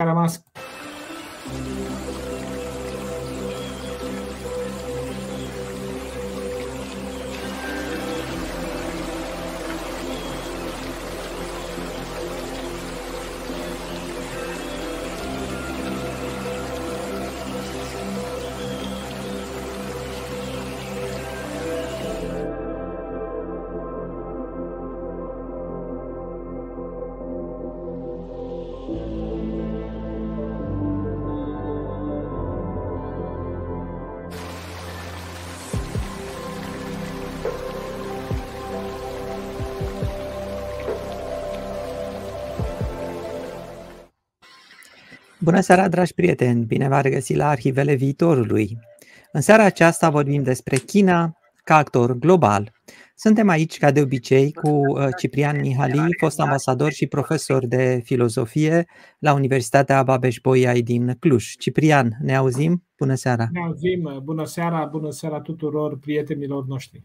a Bună seara, dragi prieteni! Bine v-am regăsit la Arhivele Viitorului. În seara aceasta vorbim despre China ca actor global. Suntem aici, ca de obicei, cu uh, Ciprian Mihali, fost ambasador și profesor de filozofie la Universitatea Babeș-Bolyai din Cluj. Ciprian, ne auzim? Bună seara! Ne auzim! Bună seara! Bună seara tuturor prietenilor noștri!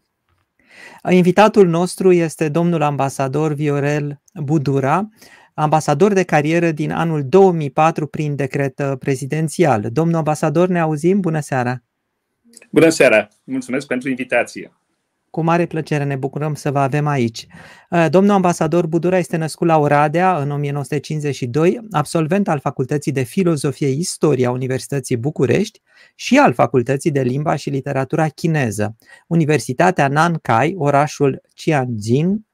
Invitatul nostru este domnul ambasador Viorel Budura, ambasador de carieră din anul 2004 prin decret uh, prezidențial. Domnul ambasador, ne auzim? Bună seara! Bună seara! Mulțumesc pentru invitație! Cu mare plăcere ne bucurăm să vă avem aici. Uh, domnul ambasador Budura este născut la Oradea în 1952, absolvent al Facultății de Filozofie Istoria Universității București și al Facultății de Limba și Literatura Chineză, Universitatea Nankai, orașul Tianjin,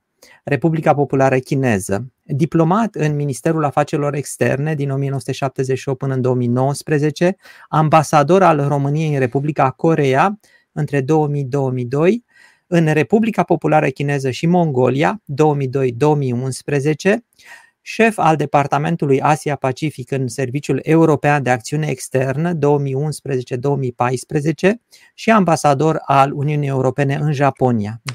Republica Populară Chineză. Diplomat în Ministerul Afacerilor Externe din 1978 până în 2019, ambasador al României în Republica Coreea între 2000-2002, în Republica Populară Chineză și Mongolia 2002-2011, șef al Departamentului Asia-Pacific în Serviciul European de Acțiune Externă 2011-2014 și ambasador al Uniunii Europene în Japonia 2014-2018.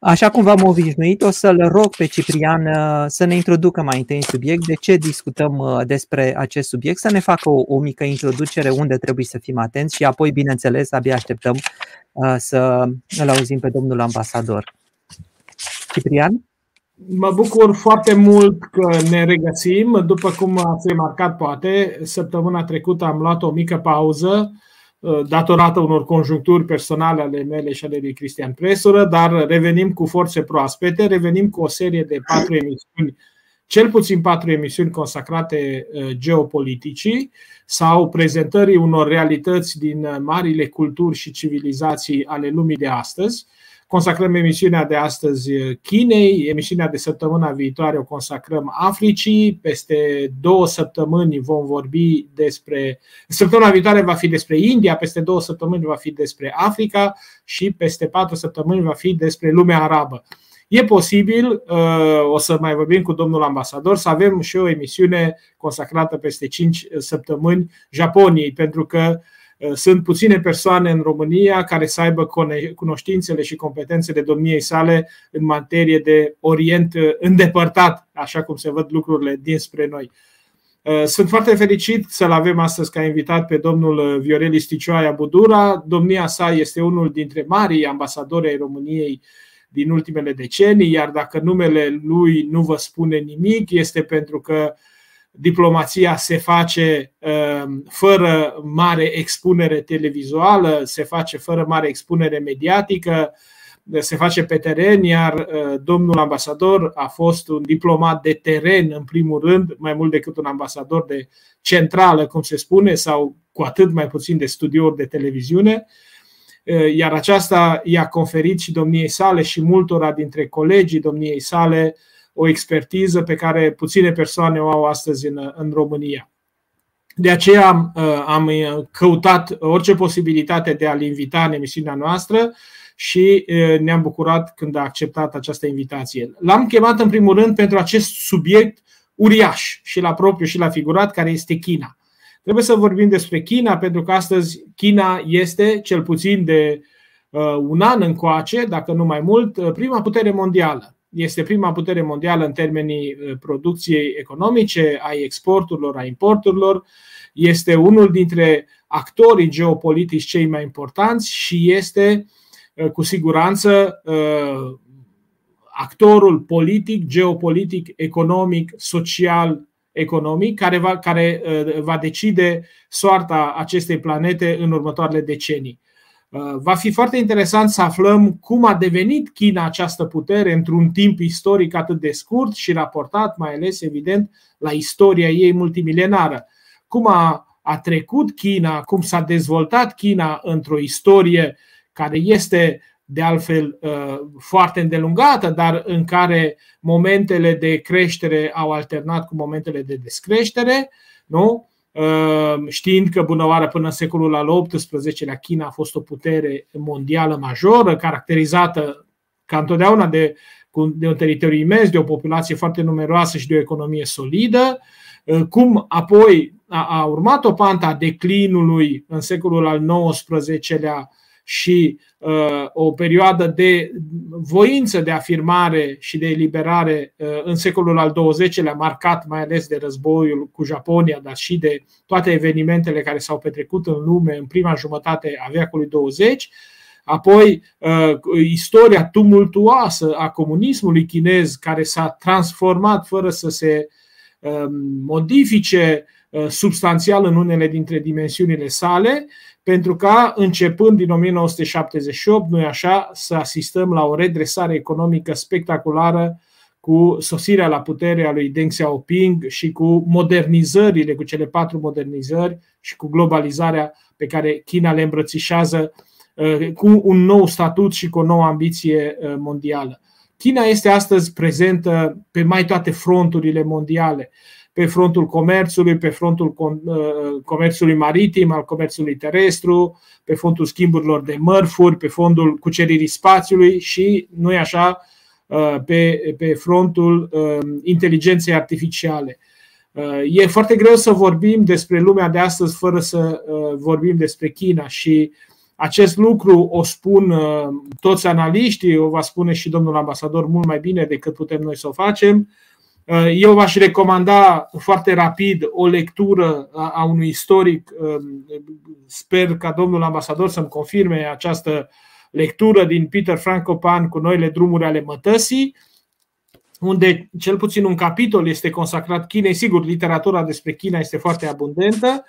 Așa cum v-am obișnuit, o să-l rog pe Ciprian uh, să ne introducă mai întâi în subiect, de ce discutăm uh, despre acest subiect, să ne facă o, o mică introducere unde trebuie să fim atenți și apoi, bineînțeles, abia așteptăm uh, să îl auzim pe domnul ambasador. Ciprian? Mă bucur foarte mult că ne regăsim. După cum ați remarcat, poate, săptămâna trecută am luat o mică pauză Uh, datorată unor conjuncturi personale ale mele și ale lui Cristian Presură, dar revenim cu forțe proaspete, revenim cu o serie de patru emisiuni, cel puțin patru emisiuni consacrate uh, geopoliticii sau prezentării unor realități din uh, marile culturi și civilizații ale lumii de astăzi Consacrăm emisiunea de astăzi Chinei, emisiunea de săptămâna viitoare o consacrăm Africii, peste două săptămâni vom vorbi despre. Săptămâna viitoare va fi despre India, peste două săptămâni va fi despre Africa și peste patru săptămâni va fi despre lumea arabă. E posibil, uh, o să mai vorbim cu domnul ambasador, să avem și o emisiune consacrată peste 5 săptămâni Japoniei, pentru că Eh, sunt puține persoane în România care să aibă cunoștințele și competențele domniei sale în materie de Orient eh, îndepărtat, așa cum se văd lucrurile dinspre noi. Eh, sunt foarte fericit să-l avem astăzi ca invitat pe domnul Viorel Sticioaia Budura. Domnia sa este unul dintre marii ambasadori ai României din ultimele decenii, iar dacă numele lui nu vă spune nimic, este pentru că uh, diplomația se face um, fără mare expunere televizuală, se face fără mare expunere mediatică, se face pe teren, iar uh, domnul ambasador a fost un diplomat de teren, în primul rând, mai mult decât un ambasador de centrală, cum se spune, sau cu atât mai puțin de studiouri de televiziune. Uh, iar aceasta i-a conferit și domniei sale și multora dintre colegii domniei sale uh, o expertiză pe care puține persoane o au astăzi în, în România. De aceea uh, am uh, căutat orice posibilitate de a-l invita în emisiunea noastră și uh, ne-am bucurat când a acceptat această invitație. L-am chemat în primul rând pentru acest subiect uriaș și la propriu și la figurat, care este China. Trebuie să vorbim despre China, pentru că astăzi China este, cel puțin de un an încoace, dacă nu mai mult, prima putere mondială este prima putere mondială în termenii uh, producției economice, a exporturilor, a importurilor, este unul dintre actorii geopolitici cei mai importanți și este uh, cu siguranță uh, actorul politic, geopolitic, economic, social, economic, care va, care va decide soarta acestei planete în următoarele decenii. Va fi foarte interesant să aflăm cum a devenit China această putere într-un timp istoric atât de scurt și raportat, mai ales, evident, la istoria ei multimilenară. Cum a, a trecut China, cum s-a dezvoltat China într-o istorie care este de altfel uh, foarte îndelungată, dar în care momentele de creștere au alternat cu momentele de descreștere, nu? Uh, știind că bunăoară până în secolul al XVIII-lea China a fost o putere mondială majoră, caracterizată ca întotdeauna de, de un teritoriu imens, de o populație foarte numeroasă și de o economie solidă, uh, cum apoi a, a urmat o panta declinului în secolul al XIX-lea și uh, o perioadă de voință de afirmare și de eliberare uh, în secolul al XX-lea, marcat mai ales de războiul cu Japonia, dar și de toate evenimentele care s-au petrecut în lume în prima jumătate a veacului 20, Apoi, uh, istoria tumultuoasă a comunismului chinez, care s-a transformat fără să se um, modifice uh, substanțial în unele dintre dimensiunile sale pentru ca, începând din 1978, nu așa, să asistăm la o redresare economică spectaculară cu sosirea la putere a lui Deng Xiaoping și cu modernizările, cu cele patru modernizări și cu globalizarea pe care China le îmbrățișează uh, cu un nou statut și cu o nouă ambiție uh, mondială. China este astăzi prezentă pe mai toate fronturile mondiale pe frontul comerțului, pe frontul uh, comerțului maritim, al comerțului terestru, pe frontul schimburilor de mărfuri, pe fondul cuceririi spațiului și, nu așa, uh, pe, pe frontul uh, inteligenței artificiale. E foarte greu să vorbim despre lumea de astăzi fără să vorbim despre China și acest lucru o spun toți analiștii, o va spune și domnul ambasador mult mai bine decât putem noi să o facem. Uh, eu v-aș recomanda foarte rapid o lectură a unui istoric. Um, sper ca domnul ambasador să-mi confirme această lectură din Peter Frankopan cu noile drumuri ale mătăsii, unde cel puțin un capitol este consacrat Chinei. Sigur, literatura despre China este foarte abundentă,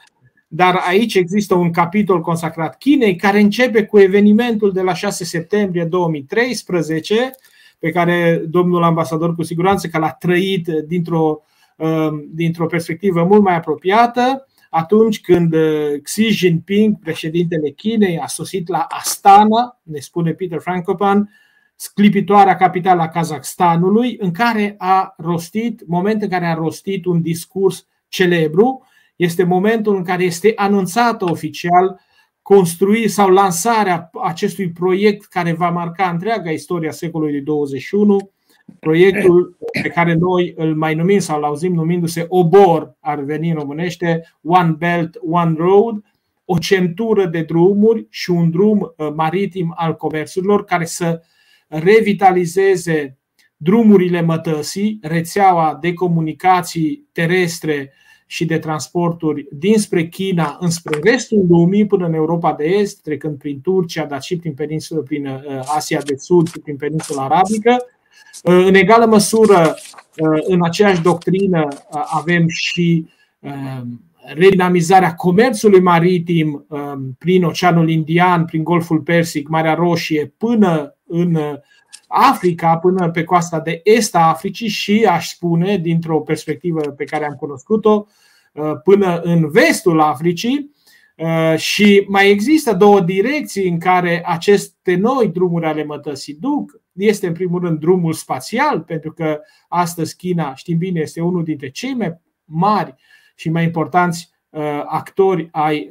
dar aici există un capitol consacrat Chinei care începe cu evenimentul de la 6 septembrie 2013, pe care domnul ambasador cu siguranță că l-a trăit dintr-o, um, dintr-o perspectivă mult mai apropiată, atunci când uh, Xi Jinping, președintele Chinei, a sosit la Astana, ne spune Peter Frankopan, sclipitoarea capitală a Kazakhstanului, în care a rostit, moment în care a rostit un discurs celebru, este momentul în care este anunțată oficial construi sau lansarea acestui proiect care va marca întreaga istoria secolului 21, proiectul pe care noi îl mai numim sau îl auzim numindu-se OBOR, ar veni în românește, One Belt, One Road, o centură de drumuri și un drum uh, maritim al comerțurilor care să revitalizeze drumurile mătăsii, rețeaua de comunicații terestre și de transporturi dinspre China înspre restul lumii până în Europa de Est, trecând prin Turcia, dar și prin, peninsula, prin uh, Asia de Sud și prin peninsula arabică. Uh, în egală măsură, uh, în aceeași doctrină avem și redinamizarea comerțului maritim um, prin Oceanul Indian, prin Golful Persic, Marea Roșie, până în Africa, până pe coasta de est a Africii și, aș spune, dintr-o perspectivă pe care am cunoscut-o, uh, până în vestul Africii. Uh, și mai există două direcții în care aceste noi drumuri ale mătăsii duc. Este, în primul rând, drumul spațial, pentru că astăzi China, știm bine, este unul dintre cei mai mari și mai importanți uh, actori ai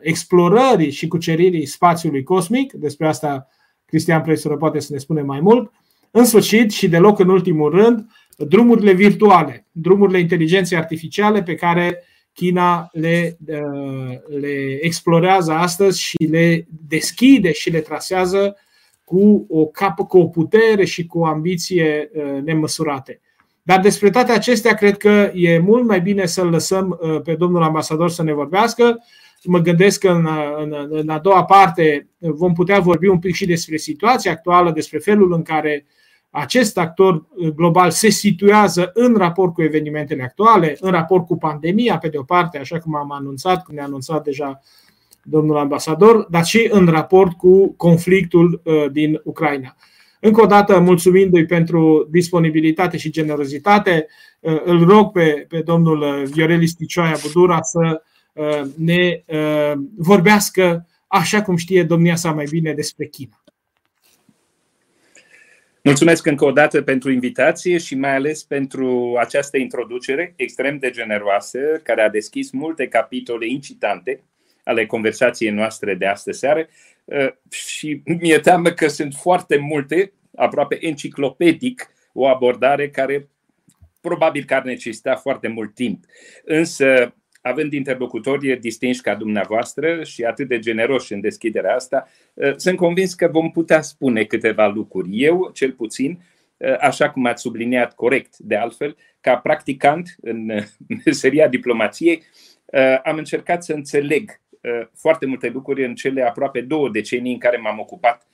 explorării și cuceririi spațiului cosmic. Despre asta Cristian Presură poate să ne spune mai mult. În sfârșit și deloc în ultimul rând, drumurile virtuale, drumurile inteligenței artificiale pe care China le, uh, le explorează astăzi și le deschide și le trasează cu o capă, cu o putere și cu o ambiție uh, nemăsurate. Dar despre toate acestea, cred că e mult mai bine să-l lăsăm uh, pe domnul ambasador să ne vorbească mă gândesc că în, în, în a doua parte vom putea vorbi un pic și despre situația actuală, despre felul în care acest actor global se situează în raport cu evenimentele actuale, în raport cu pandemia, pe de o parte, așa cum am anunțat, cum ne-a anunțat deja domnul ambasador, dar și în raport cu conflictul din Ucraina. Încă o dată, mulțumindu-i pentru disponibilitate și generozitate, îl rog pe, pe domnul Viorel Sticioaia Budura să ne vorbească așa cum știe domnia sa mai bine despre China. Mulțumesc încă o dată pentru invitație și mai ales pentru această introducere extrem de generoasă, care a deschis multe capitole incitante ale conversației noastre de astă seară uh, și mi-e teamă că sunt foarte multe, aproape enciclopedic, o abordare care probabil că ar necesita foarte mult timp. Însă având interlocutori distinși ca dumneavoastră și atât de generoși în deschiderea asta, uh, sunt convins că vom putea spune câteva lucruri. Eu, cel puțin, uh, așa cum ați subliniat corect, de altfel, ca practicant în meseria diplomației, uh, am încercat să înțeleg foarte multe lucruri în cele aproape două decenii în care m-am ocupat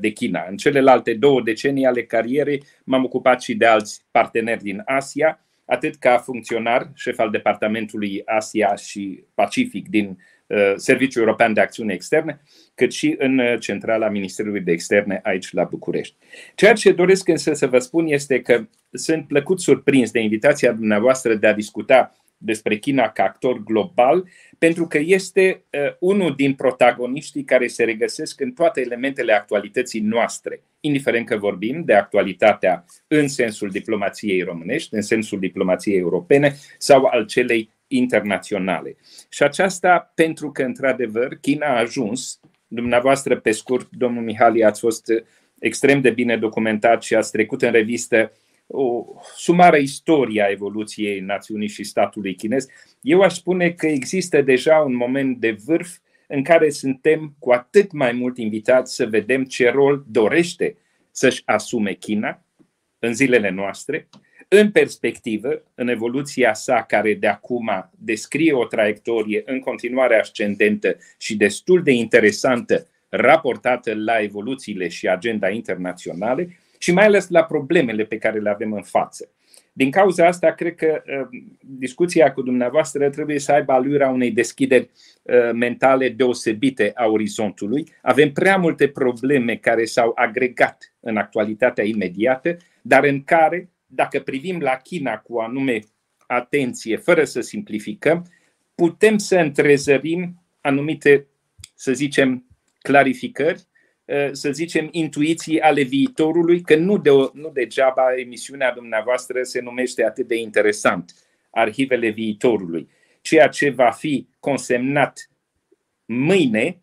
de China. În celelalte două decenii ale carierei m-am ocupat și de alți parteneri din Asia, atât ca funcționar, șef al Departamentului Asia și Pacific din uh, Serviciul European de Acțiune Externe, cât și în uh, centrala Ministerului de Externe aici la București. Ceea ce doresc însă să vă spun este că sunt plăcut surprins de invitația dumneavoastră de a discuta despre China ca actor global, pentru că este uh, unul din protagoniștii care se regăsesc în toate elementele actualității noastre, indiferent că vorbim de actualitatea în sensul diplomației românești, în sensul diplomației europene sau al celei internaționale. Și aceasta pentru că, într-adevăr, China a ajuns, dumneavoastră, pe scurt, domnul Mihali, ați fost extrem de bine documentat și ați trecut în revistă o sumară istorie a evoluției națiunii și statului chinez, eu aș spune că există deja un moment de vârf în care suntem cu atât mai mult invitați să vedem ce rol dorește să-și asume China în zilele noastre, în perspectivă, în evoluția sa care de acum descrie o traiectorie în continuare ascendentă și destul de interesantă raportată la evoluțiile și agenda internaționale, și mai ales la problemele pe care le avem în față. Din cauza asta, cred că uh, discuția cu dumneavoastră trebuie să aibă alura unei deschideri uh, mentale deosebite a orizontului. Avem prea multe probleme care s-au agregat în actualitatea imediată, dar în care, dacă privim la China cu anume atenție, fără să simplificăm, putem să întrezărim anumite, să zicem, clarificări Eh, să zicem, intuiții ale viitorului, că nu, de, nu degeaba emisiunea dumneavoastră se numește atât de interesant, Arhivele viitorului. Ceea ce va fi consemnat mâine,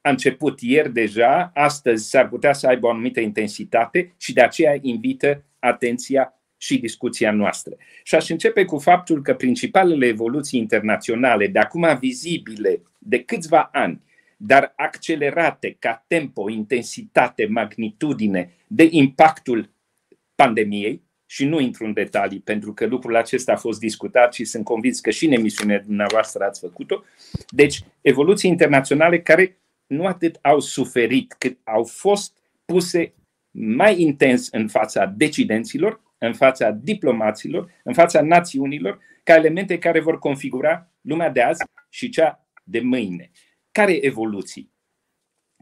a început ieri deja, astăzi s-ar putea să aibă o anumită intensitate și de aceea invită atenția și discuția noastră. Și aș începe cu faptul că principalele evoluții internaționale, de acum vizibile de câțiva ani, dar accelerate ca tempo, intensitate, magnitudine de impactul pandemiei, și nu intru în detalii pentru că lucrul acesta a fost discutat și sunt convins că și în emisiunea dumneavoastră ați făcut-o. Deci, evoluții internaționale care nu atât au suferit, cât au fost puse mai intens în fața decidenților, în fața diplomaților, în fața națiunilor, ca elemente care vor configura lumea de azi și cea de mâine. Care evoluții?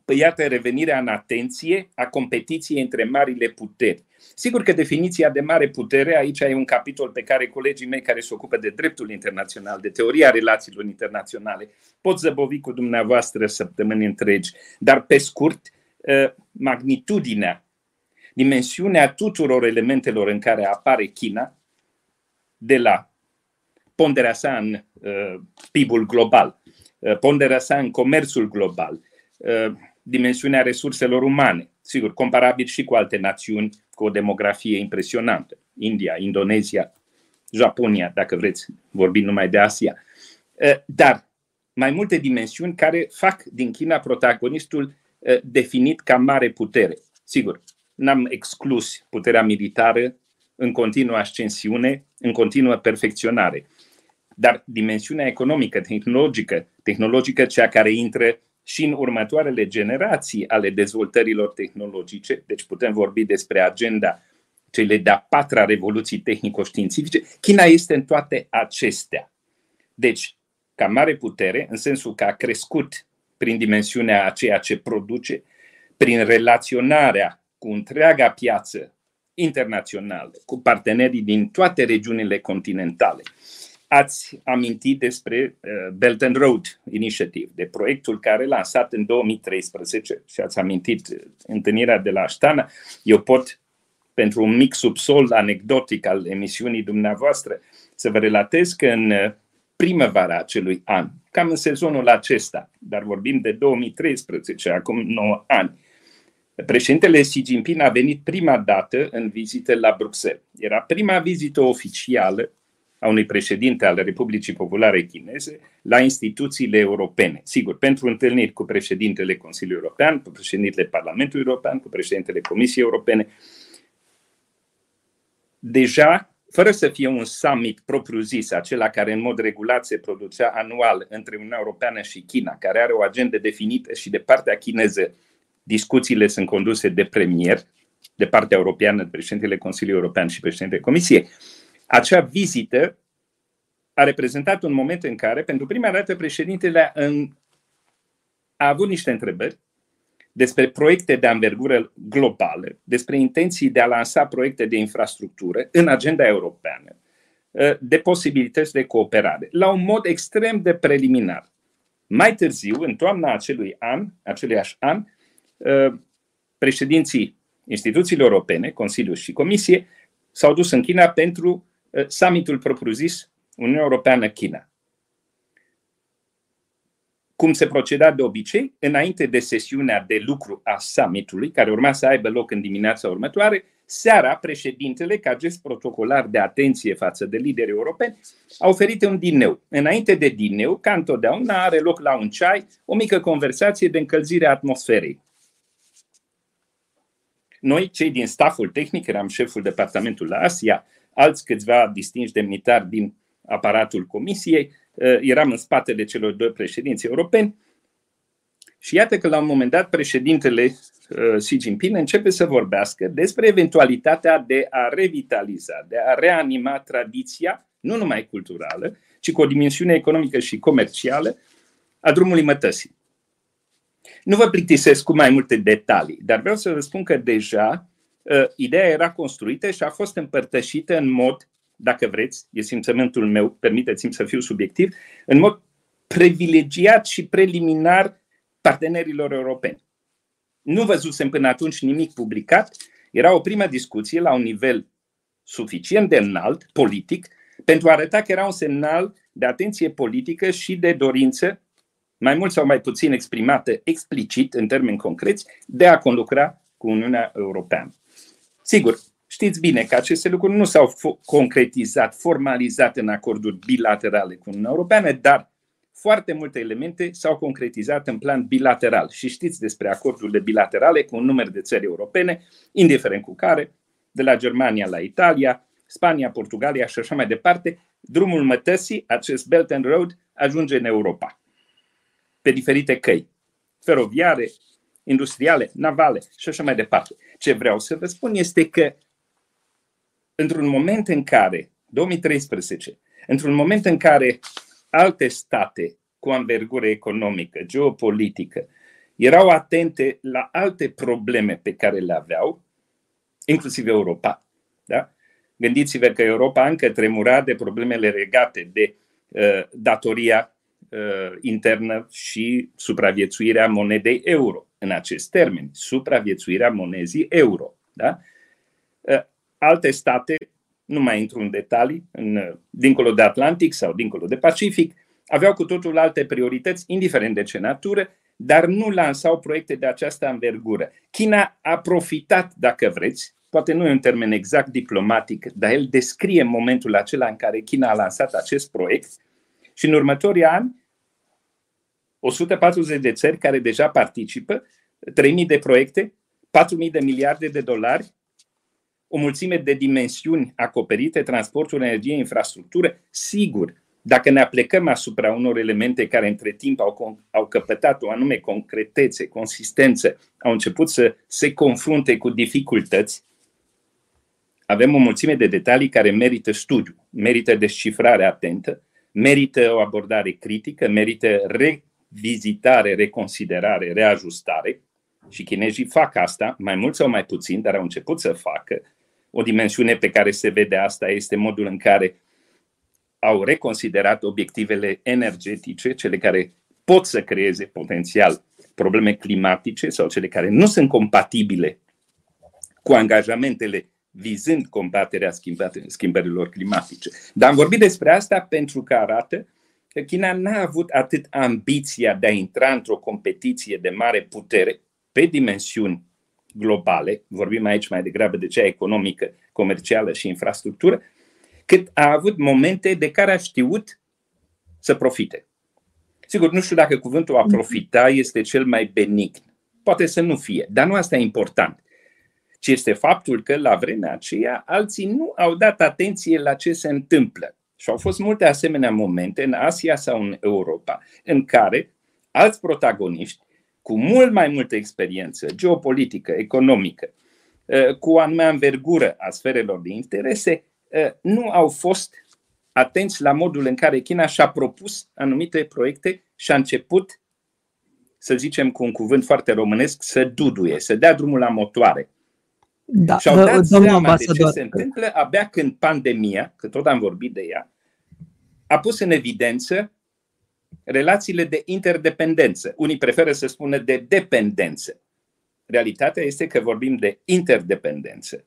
Păi iată revenirea în atenție a competiției între marile puteri. Sigur că definiția de mare putere, aici e un capitol pe care colegii mei care se ocupă de dreptul internațional, de teoria relațiilor internaționale, pot zăbovi cu dumneavoastră săptămâni întregi, dar pe scurt, ă, magnitudinea, dimensiunea tuturor elementelor în care apare China, de la ponderea sa în ă, PIB-ul global, Uh, ponderea sa în comerțul global, uh, dimensiunea resurselor umane, sigur, comparabil și cu alte națiuni cu o demografie impresionantă, India, Indonezia, Japonia, dacă vreți, vorbim numai de Asia. Uh, dar mai multe dimensiuni care fac din China protagonistul definit ca mare putere. Sigur, n-am exclus puterea militară în continuă ascensiune, în continuă perfecționare dar dimensiunea economică, tehnologică, tehnologică cea care intră și în următoarele generații ale dezvoltărilor tehnologice, deci putem vorbi despre agenda cele de-a patra revoluții tehnico-științifice. China este în toate acestea. Deci, ca mare putere, în sensul că a crescut prin dimensiunea a ceea ce produce, prin relaționarea cu întreaga piață internațională, cu partenerii din toate regiunile continentale. Ați amintit despre uh, Belt and Road Initiative, de proiectul care lansat în 2013 și ați amintit uh, întâlnirea de la Aștana. Eu pot, pentru un mic subsol anecdotic al emisiunii dumneavoastră, să vă relatez că în uh, primăvara acelui an, cam în sezonul acesta, dar vorbim de 2013, acum 9 ani, Președintele Xi Jinping a venit prima dată în vizită la Bruxelles. Era prima vizită oficială a unui președinte al Republicii Populare Chineze la instituțiile europene. Sigur, pentru întâlniri cu președintele Consiliului European, cu președintele Parlamentului European, cu președintele Comisiei Europene. Deja, fără să fie un summit propriu-zis, acela care în mod regulat se producea anual între Uniunea Europeană și China, care are o agendă definită și de partea chineză discuțiile sunt conduse de premier, de partea europeană, de președintele Consiliului European și președintele Comisiei. Acea vizită a reprezentat un moment în care, pentru prima dată, președintele a, a avut niște întrebări despre proiecte de anvergură globală, despre intenții de a lansa proiecte de infrastructură în agenda europeană, de posibilități de cooperare, la un mod extrem de preliminar. Mai târziu, în toamna acelui an, aceluiași an, Uh, președinții instituțiilor europene, Consiliul și Comisie, s-au dus în China pentru uh, summitul propriu-zis Uniunea Europeană-China. Cum se proceda de obicei, înainte de sesiunea de lucru a summitului, care urma să aibă loc în dimineața următoare, seara președintele, ca gest protocolar de atenție față de lideri europeni, a oferit un dineu. Înainte de dineu, ca întotdeauna, are loc la un ceai o mică conversație de încălzire a atmosferei. Noi, cei din staful tehnic, eram șeful departamentului la Asia, alți câțiva distinși demnitari din aparatul comisiei, uh, eram în spatele celor doi președinți europeni și iată că la un moment dat președintele uh, Xi Jinping începe să vorbească despre eventualitatea de a revitaliza, de a reanima tradiția, nu numai culturală, ci cu o dimensiune economică și comercială a drumului mătăsii. Nu vă plictisesc cu mai multe detalii, dar vreau să vă spun că deja uh, ideea era construită și a fost împărtășită în mod, dacă vreți, e simțământul meu, permiteți-mi să fiu subiectiv, în mod privilegiat și preliminar partenerilor europeni. Nu văzusem până atunci nimic publicat, era o primă discuție la un nivel suficient de înalt, politic, pentru a arăta că era un semnal de atenție politică și de dorință mai mult sau mai puțin exprimată explicit, în termeni concreți, de a conlucra cu Uniunea Europeană. Sigur, știți bine că aceste lucruri nu s-au concretizat, formalizat în acorduri bilaterale cu Uniunea Europeană, dar foarte multe elemente s-au concretizat în plan bilateral. Și știți despre acordurile bilaterale cu un număr de țări europene, indiferent cu care, de la Germania la Italia, Spania, Portugalia și așa mai departe, drumul mătăsii, acest Belt and Road, ajunge în Europa pe diferite căi, feroviare, industriale, navale și așa mai departe. Ce vreau să vă spun este că într-un moment în care, 2013, într-un moment în care alte state cu anvergură economică, geopolitică, erau atente la alte probleme pe care le aveau, inclusiv Europa. Da? Gândiți-vă că Europa încă tremura de problemele legate de uh, datoria uh, internă și supraviețuirea monedei euro. În acest termen, supraviețuirea monezii euro. Da? Uh, alte state, nu mai intru în detalii, în, uh, dincolo de Atlantic sau dincolo de Pacific, aveau cu totul alte priorități, indiferent de ce natură, dar nu lansau proiecte de această învergură. China a profitat, dacă vreți, poate nu e un termen exact diplomatic, dar el descrie momentul acela în care China a lansat acest proiect și în următorii ani 140 de țări care deja participă, 3.000 de proiecte, 4.000 de miliarde de dolari, o mulțime de dimensiuni acoperite, transportul, energie, infrastructură. Sigur, dacă ne aplecăm asupra unor elemente care între timp au, au căpătat o anume concretețe, consistență, au început să se confrunte cu dificultăți, avem o mulțime de detalii care merită studiu, merită descifrare atentă, merită o abordare critică, merită revizitare, reconsiderare, reajustare și chinezii fac asta, mai mult sau mai puțin, dar au început să facă. O dimensiune pe care se vede asta este modul în care au reconsiderat obiectivele energetice, cele care pot să creeze potențial probleme climatice sau cele care nu sunt compatibile cu angajamentele vizând combaterea schimbărilor climatice. Dar am vorbit despre asta pentru că arată că China n-a avut atât ambiția de a intra într-o competiție de mare putere pe dimensiuni globale, vorbim aici mai degrabă de cea economică, comercială și infrastructură, cât a avut momente de care a știut să profite. Sigur, nu știu dacă cuvântul a profita este cel mai benign. Poate să nu fie, dar nu asta e important. Ci este faptul că la vremea aceea alții nu au dat atenție la ce se întâmplă. Și au fost multe asemenea momente în Asia sau în Europa în care alți protagoniști cu mult mai multă experiență geopolitică, economică, ă, cu o anume învergură a sferelor de interese, ă, nu au fost atenți la modul în care China și-a propus anumite proiecte și a început, să zicem cu un cuvânt foarte românesc, să duduie, să dea drumul la motoare. Da, și au dat seama ambasador. de ce se întâmplă abia când pandemia, că tot am vorbit de ea, a pus în evidență relațiile de interdependență. Unii preferă să spună de dependență. Realitatea este că vorbim de interdependență.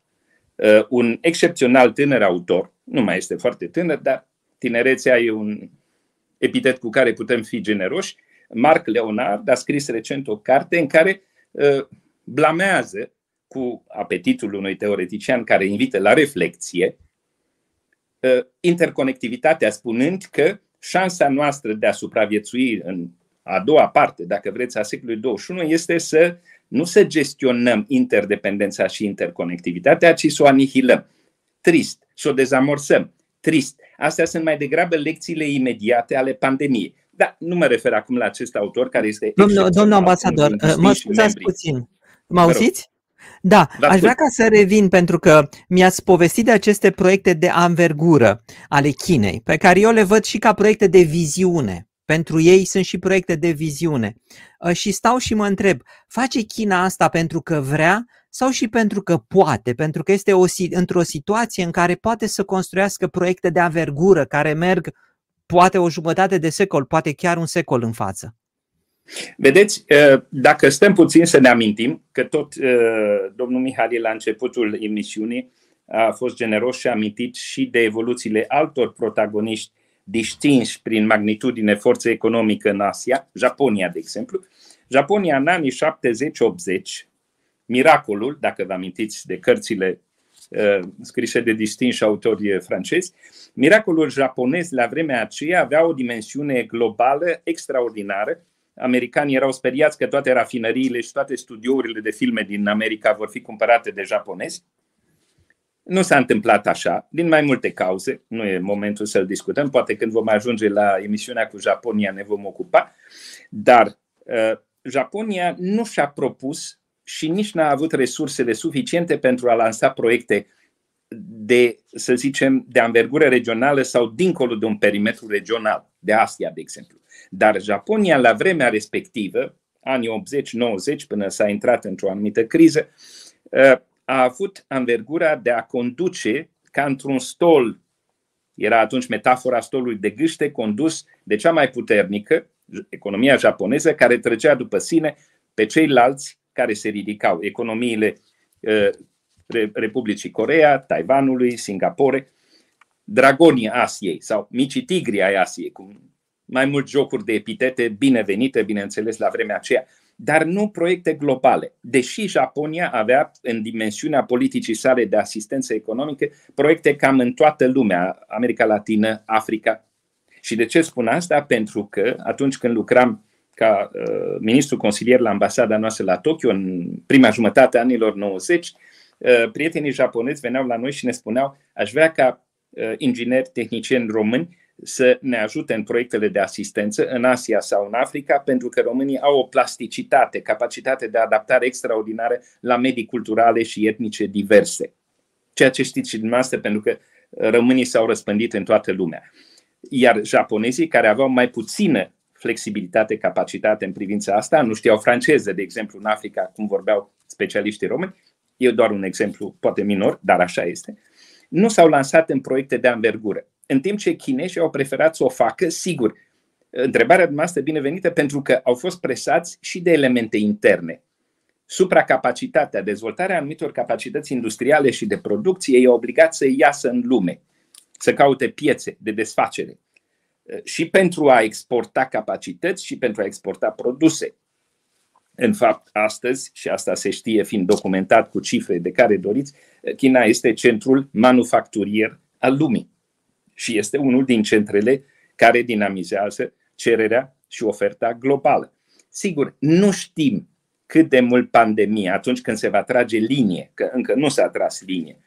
Uh, un excepțional tânăr autor, nu mai este foarte tânăr, dar tinerețea e un epitet cu care putem fi generoși. Marc Leonard a scris recent o carte în care uh, blamează cu apetitul unui teoretician care invită la reflexie uh, interconectivitatea, spunând că șansa noastră de a supraviețui în a doua parte, dacă vreți, a secolului 21 este să nu să gestionăm interdependența și interconectivitatea, ci să o anihilăm. Trist, să o dezamorsăm. Trist. Astea sunt mai degrabă lecțiile imediate ale pandemiei. Da, nu mă refer acum la acest autor care este. Domnul, domnul ambasador, mă scuzați puțin. Mă auziți? Da, Dar aș vrea ca să revin pentru că mi-ați povestit de aceste proiecte de anvergură ale Chinei, pe care eu le văd și ca proiecte de viziune. Pentru ei sunt și proiecte de viziune. Ă, și stau și mă întreb, face China asta pentru că vrea sau și pentru că poate, pentru că este o, într-o situație în care poate să construiască proiecte de anvergură care merg poate o jumătate de secol, poate chiar un secol în față? Vedeți, ă, dacă stăm puțin să ne amintim că tot ă, domnul Mihai la începutul emisiunii a fost generos și a amintit și de evoluțiile altor protagoniști distinși prin magnitudine forță economică în Asia, Japonia, de exemplu. Japonia în anii 70-80, miracolul, dacă vă amintiți de cărțile uh, scrise de distinși autori francezi, miracolul japonez la vremea aceea avea o dimensiune globală extraordinară. Americanii erau speriați că toate rafinăriile și toate studiourile de filme din America vor fi cumpărate de japonezi. Nu s-a întâmplat așa, din mai multe cauze, nu e momentul să-l discutăm, poate când vom ajunge la emisiunea cu Japonia ne vom ocupa, dar uh, Japonia nu și-a propus și nici n-a avut resursele suficiente pentru a lansa proiecte de, să zicem, de anvergură regională sau dincolo de un perimetru regional, de Asia, de exemplu. Dar Japonia, la vremea respectivă, anii 80-90, până s-a intrat într-o anumită criză, uh, a avut anvergura de a conduce ca într-un stol, era atunci metafora stolului de gâște, condus de cea mai puternică, economia japoneză, care trăgea după sine pe ceilalți care se ridicau, economiile uh, Republicii Corea, Taiwanului, Singapore, dragonii Asiei sau micii tigri ai Asiei, cu mai mult jocuri de epitete binevenite, bineînțeles, la vremea aceea dar nu proiecte globale. Deși Japonia avea în dimensiunea politicii sale de asistență economică proiecte cam în toată lumea, America Latină, Africa. Și de ce spun asta? Pentru că atunci când lucram ca uh, ministru consilier la ambasada noastră la Tokyo în prima jumătate a anilor 90, uh, prietenii japonezi veneau la noi și ne spuneau aș vrea ca uh, ingineri tehnicieni români să ne ajute în proiectele de asistență în Asia sau în Africa, pentru că românii au o plasticitate, capacitate de adaptare extraordinară la medii culturale și etnice diverse. ceea ce știți și dumneavoastră, pentru că românii s-au răspândit în toată lumea. Iar japonezii, care aveau mai puțină flexibilitate, capacitate în privința asta, nu știau franceză, de exemplu, în Africa, cum vorbeau specialiștii români, e doar un exemplu, poate minor, dar așa este, nu s-au lansat în proiecte de anvergură. În timp ce chinezii au preferat să o facă, sigur, întrebarea dumneavoastră binevenită pentru că au fost presați și de elemente interne. Supracapacitatea, dezvoltarea anumitor capacități industriale și de producție i-a obligat să iasă în lume, să caute piețe de desfacere și pentru a exporta capacități și pentru a exporta produse. În fapt, astăzi, și asta se știe fiind documentat cu cifre de care doriți, China este centrul manufacturier al lumii și este unul din centrele care dinamizează cererea și oferta globală. Sigur, nu știm cât de mult pandemia, atunci când se va trage linie, că încă nu s-a tras linie,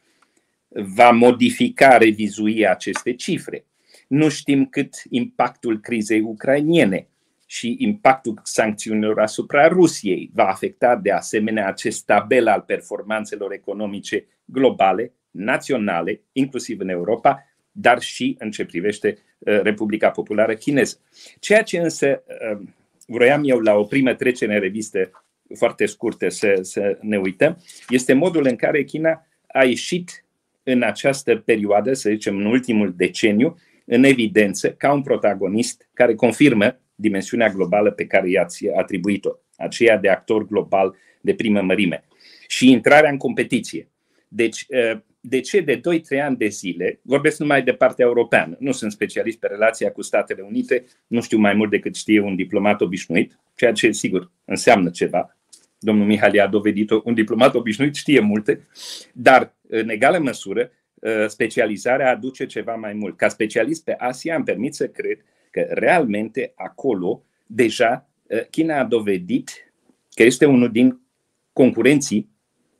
va modifica, revizui aceste cifre. Nu știm cât impactul crizei ucrainiene și impactul sancțiunilor asupra Rusiei va afecta de asemenea acest tabel al performanțelor economice globale, naționale, inclusiv în Europa, dar și în ce privește uh, Republica Populară Chineză. Ceea ce însă uh, vroiam eu la o primă trecere în revistă foarte scurtă să, să ne uităm, este modul în care China a ieșit în această perioadă, să zicem în ultimul deceniu, în evidență ca un protagonist care confirmă dimensiunea globală pe care i-ați atribuit-o, aceea de actor global de primă mărime. Și intrarea în competiție. Deci, ă, de ce de 2-3 ani de zile, vorbesc numai de partea europeană, nu sunt specialist pe relația cu Statele Unite, nu știu mai mult decât știe un diplomat obișnuit, ceea ce, sigur, înseamnă ceva. Domnul Mihali a dovedit-o, un diplomat obișnuit știe multe, dar, în egală măsură, ă, specializarea aduce ceva mai mult. Ca specialist pe Asia îmi permit să cred că realmente acolo deja ă, China a dovedit că este unul din concurenții,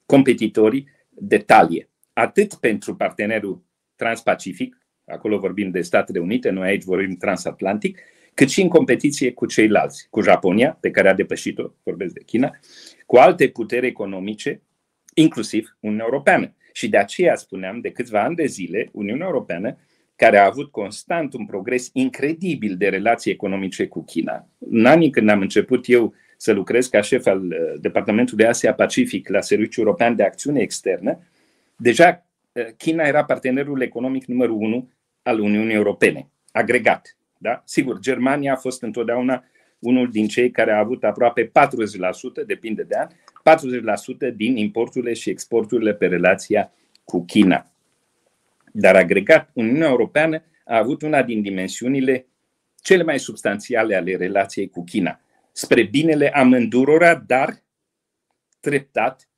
competitorii de talie. Atât pentru partenerul transpacific, acolo vorbim de Statele Unite, noi aici vorbim transatlantic, cât și în competiție cu ceilalți, cu Japonia, pe care a depășit-o, vorbesc de China, cu alte puteri economice, inclusiv Uniunea Europeană. Și de aceea spuneam, de câțiva ani de zile, Uniunea Europeană care a avut constant un progres incredibil de relații economice cu China. În anii când am început eu să lucrez ca șef al uh, Departamentului Asia-Pacific la Serviciul European de Acțiune Externă, deja uh, China era partenerul economic numărul unu al Uniunii Europene, agregat. Da? Sigur, Germania a fost întotdeauna unul din cei care a avut aproape 40%, depinde de an, 40% din importurile și exporturile pe relația cu China. Dar agregat, Uniunea Europeană a avut una din dimensiunile cele mai substanțiale ale relației cu China. Spre binele amândurora, dar treptat,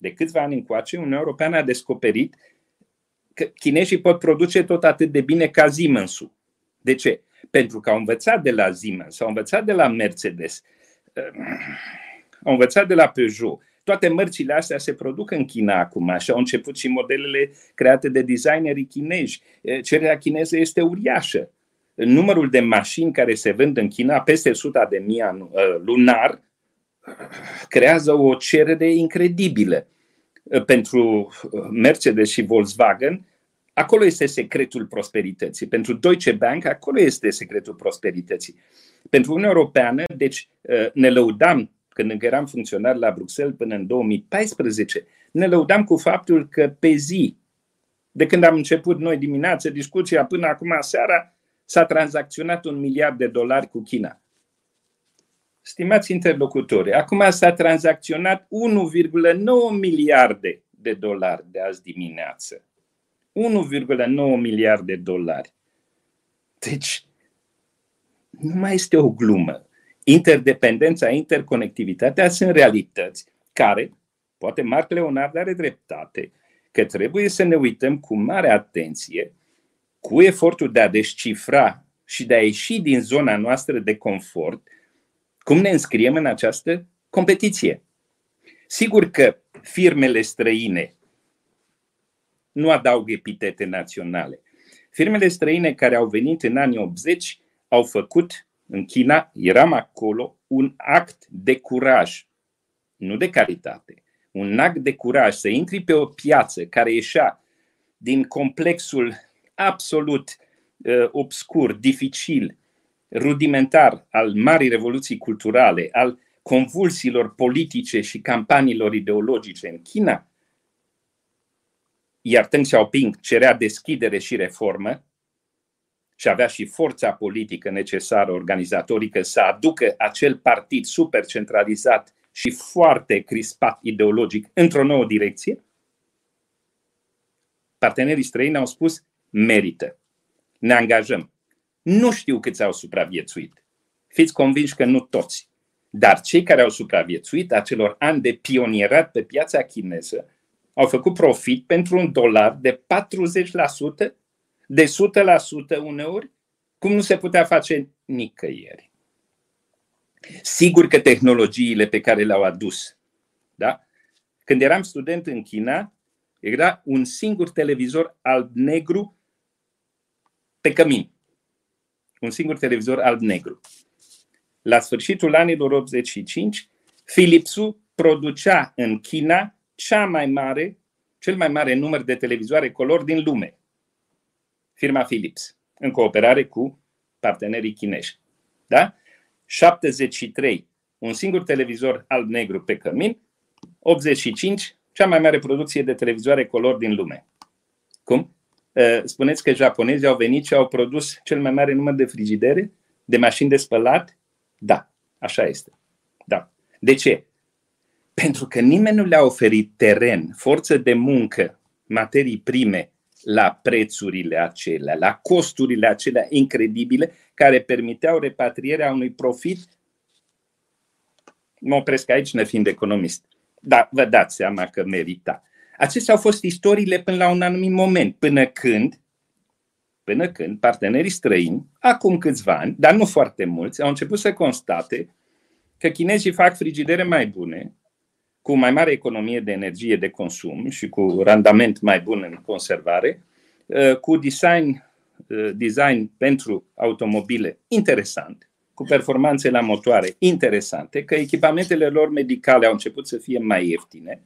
de câțiva ani încoace, Uniunea Europeană a descoperit că chinezii pot produce tot atât de bine ca Siemens-ul. De ce? Pentru că au învățat de la Siemens, au învățat de la Mercedes, au învățat de la Peugeot, toate mărcile astea se produc în China acum și au început și modelele create de designerii chinezi. Cererea chineză este uriașă. Numărul de mașini care se vând în China, peste 100 de mii lunar, creează o cerere incredibilă. Pentru Mercedes și Volkswagen, acolo este secretul prosperității. Pentru Deutsche Bank, acolo este secretul prosperității. Pentru Uniunea Europeană, deci ne lăudam când încă eram funcționar la Bruxelles până în 2014, ne lăudam cu faptul că pe zi, de când am început noi dimineață discuția până acum seara, s-a tranzacționat un miliard de dolari cu China. Stimați interlocutori, acum s-a tranzacționat 1,9 miliarde de dolari de azi dimineață. 1,9 miliarde de dolari. Deci, nu mai este o glumă interdependența, interconectivitatea sunt realități care, poate Marc Leonard are dreptate, că trebuie să ne uităm cu mare atenție, cu efortul de a descifra și de a ieși din zona noastră de confort, cum ne înscriem în această competiție. Sigur că firmele străine nu adaug epitete naționale. Firmele străine care au venit în anii 80 au făcut în China, eram acolo, un act de curaj, nu de caritate, un act de curaj să intri pe o piață care ieșea din complexul absolut uh, obscur, dificil, rudimentar al marii revoluții culturale, al convulsiilor politice și campaniilor ideologice în China, iar Deng Xiaoping cerea deschidere și reformă și avea și forța politică necesară organizatorică să aducă acel partid super centralizat și foarte crispat ideologic într-o nouă direcție, partenerii străini au spus merită, ne angajăm. Nu știu câți au supraviețuit. Fiți convinși că nu toți. Dar cei care au supraviețuit acelor ani de pionierat pe piața chineză au făcut profit pentru un dolar de 40%, de 100% uneori, cum nu se putea face nicăieri. Sigur că tehnologiile pe care le-au adus, da? Când eram student în China, era un singur televizor alb-negru pe cămin. Un singur televizor alb-negru. La sfârșitul anilor 85, Philipsul producea în China cea mai mare, cel mai mare număr de televizoare color din lume. Firma Philips, în cooperare cu partenerii chinezi. Da? 73, un singur televizor alb-negru pe cămin, 85, cea mai mare producție de televizoare color din lume. Cum? Ă, spuneți că japonezii au venit și au produs cel mai mare număr de frigidere, de mașini de spălat? Da, așa este. Da. De ce? Pentru că nimeni nu le-a oferit teren, forță de muncă, materii prime la prețurile acelea, la costurile acelea incredibile care permiteau repatrierea unui profit. Mă opresc aici, nefiind economist. Dar vă dați seama că merita. Acestea au fost istoriile până la un anumit moment, până când, până când partenerii străini, acum câțiva ani, dar nu foarte mulți, au început să constate că chinezii fac frigidere mai bune, cu mai mare economie de energie de consum și cu randament mai bun în conservare, uh, cu design, uh, design pentru automobile interesant, cu performanțe la motoare interesante, că echipamentele lor medicale au început să fie mai ieftine.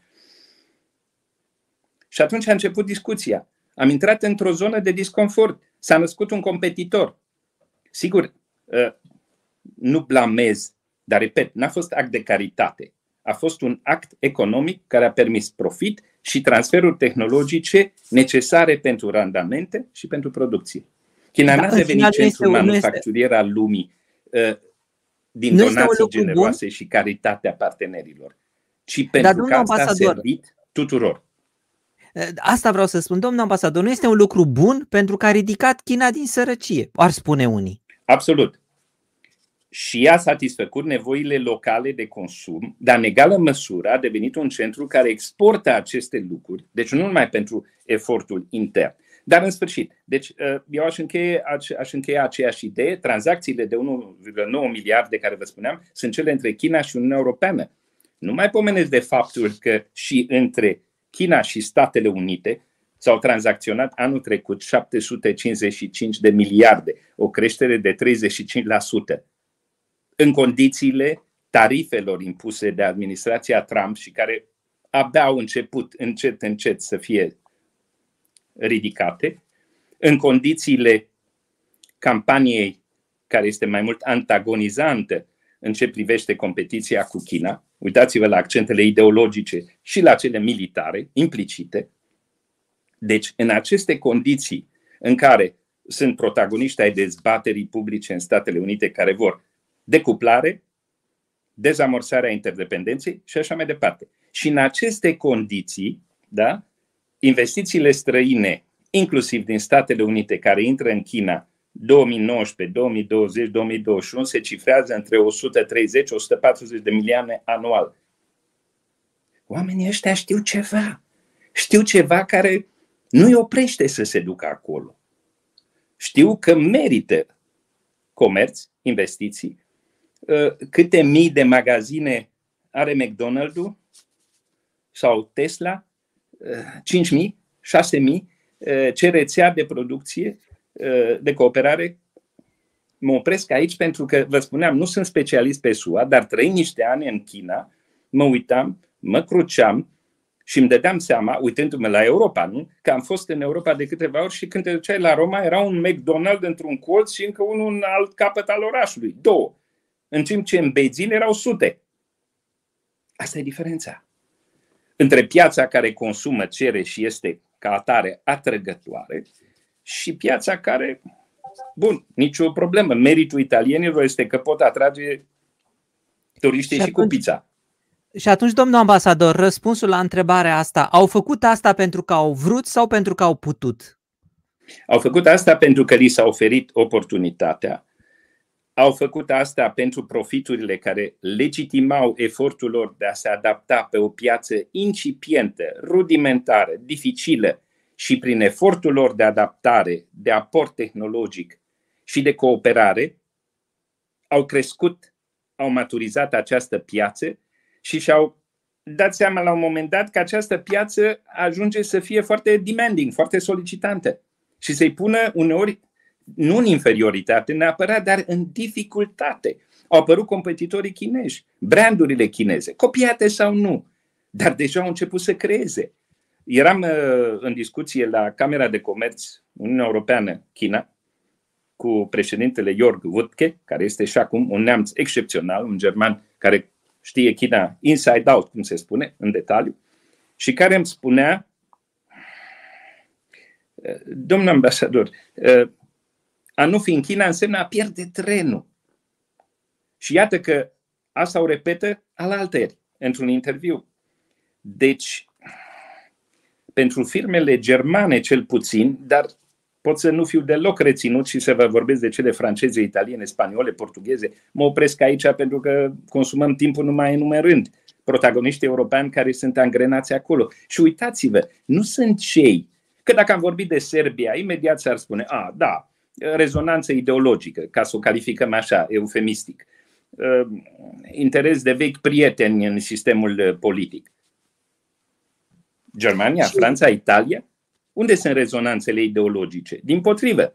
Și atunci a început discuția. Am intrat într-o zonă de disconfort. S-a născut un competitor. Sigur, uh, nu blamez, dar repet, n-a fost act de caritate a fost un act economic care a permis profit și transferuri tehnologice necesare pentru randamente și pentru producție. China da, n-a devenit centrul manufacturier al lumii uh, din nu donații generoase bun? și caritatea partenerilor, ci pentru că asta a servit tuturor. Uh, asta vreau să spun, domnul ambasador, nu este un lucru bun pentru că a ridicat China din sărăcie, ar spune unii. Absolut și a satisfăcut nevoile locale de consum, dar în egală măsură a devenit un centru care exportă aceste lucruri, deci nu numai pentru efortul intern. Dar în sfârșit, deci uh, eu aș încheia, aș încheia aceeași idee, tranzacțiile de 1,9 miliarde de care vă spuneam sunt cele între China și Uniunea Europeană. Nu mai pomenesc de faptul că și între China și Statele Unite s-au tranzacționat anul trecut 755 de miliarde, o creștere de 35% în condițiile tarifelor impuse de administrația Trump și care abia au început încet, încet să fie ridicate, în condițiile campaniei care este mai mult antagonizantă în ce privește competiția cu China, uitați-vă la accentele ideologice și la cele militare implicite. Deci, în aceste condiții în care sunt protagoniști ai dezbaterii publice în Statele Unite care vor decuplare, dezamorsarea interdependenței și așa mai departe. Și în aceste condiții, da, investițiile străine, inclusiv din Statele Unite, care intră în China 2019, 2020, 2021, se cifrează între 130-140 de milioane anual. Oamenii ăștia știu ceva. Știu ceva care nu îi oprește să se ducă acolo. Știu că merită comerț, investiții, Uh, câte mii de magazine are McDonald's sau Tesla, 5 uh, mii, 6 mii, uh, ce rețea de producție, de cooperare. Mă opresc aici pentru că, vă spuneam, nu sunt specialist pe SUA, dar trăi niște ani în China, mă uitam, mă cruceam Și îmi dădeam seama, uitându-mă la Europa, nu? că am fost în Europa de câteva ori și când te duceai la Roma era un McDonald's într-un colț și încă unul în alt capăt al orașului. Două. În timp ce în Beijing erau sute. Asta e diferența. Între piața care consumă, cere și este ca atare atrăgătoare și piața care, bun, nicio problemă. Meritul italienilor este că pot atrage turiștii și, și cu pizza. Și atunci, domnul ambasador, răspunsul la întrebarea asta, au făcut asta pentru că au vrut sau pentru că au putut? Au făcut asta pentru că li s-a oferit oportunitatea. Au făcut asta pentru profiturile care legitimau efortul lor de a se adapta pe o piață incipientă, rudimentară, dificilă și prin efortul lor de adaptare, de aport tehnologic și de cooperare, au crescut, au maturizat această piață și și-au dat seama la un moment dat că această piață ajunge să fie foarte demanding, foarte solicitantă și să-i pună uneori nu în inferioritate neapărat, dar în dificultate. Au apărut competitorii chinezi, brandurile chineze, copiate sau nu, dar deja au început să creeze. Eram uh, în discuție la Camera de Comerț Uniunea Europeană-China cu președintele Jörg Wuttke, care este și acum un neamț excepțional, un german care știe China inside out, cum se spune, în detaliu, și care îmi spunea, domnul ambasador, a nu fi în China înseamnă a pierde trenul. Și iată că asta o repetă alalteri într-un interviu. Deci, pentru firmele germane cel puțin, dar pot să nu fiu deloc reținut și să vă vorbesc de cele franceze, italiene, spaniole, portugheze. Mă opresc aici pentru că consumăm timpul numai enumerând protagoniști europeni care sunt angrenați acolo. Și uitați-vă, nu sunt cei, că dacă am vorbit de Serbia, imediat s-ar spune, a, da, rezonanță ideologică, ca să o calificăm așa, eufemistic. Ă, interes de vechi prieteni în sistemul politic. Germania, Franța, Italia, unde sunt rezonanțele ideologice? Din potrivă.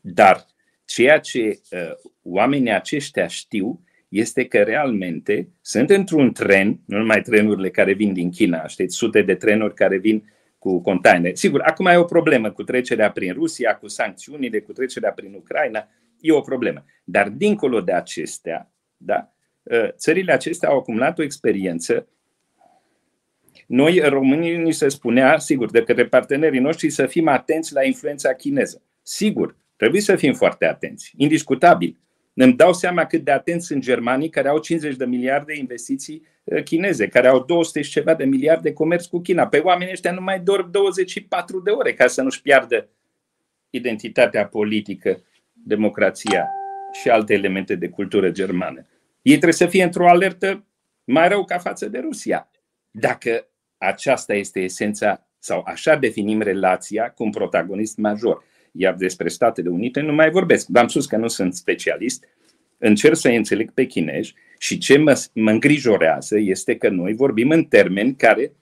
Dar ceea ce uh, oamenii aceștia știu este că realmente sunt într-un tren, nu numai trenurile care vin din China, știți, sute de trenuri care vin cu container. Sigur, acum e o problemă cu trecerea prin Rusia, cu sancțiunile, cu trecerea prin Ucraina, e o problemă. Dar dincolo de acestea, da, uh, țările acestea au acumulat o experiență noi, românii, ni se spunea, sigur, de către partenerii noștri să fim atenți la influența chineză. Sigur, trebuie să fim foarte atenți, indiscutabil. Îmi dau seama cât de atenți sunt germanii care au 50 de miliarde de investiții uh, chineze, care au 200 și ceva de miliarde de comerț cu China. Pe oamenii ăștia nu mai dorm 24 de ore ca să nu-și piardă identitatea politică, democrația și alte elemente de cultură germană. Ei trebuie să fie într-o alertă mai rău ca față de Rusia. Dacă aceasta este esența, sau așa definim relația cu un protagonist major. Iar despre Statele Unite nu mai vorbesc. V-am spus că nu sunt specialist, încerc să înțeleg pe chinezi și ce mă, mă îngrijorează este că noi vorbim în termeni care,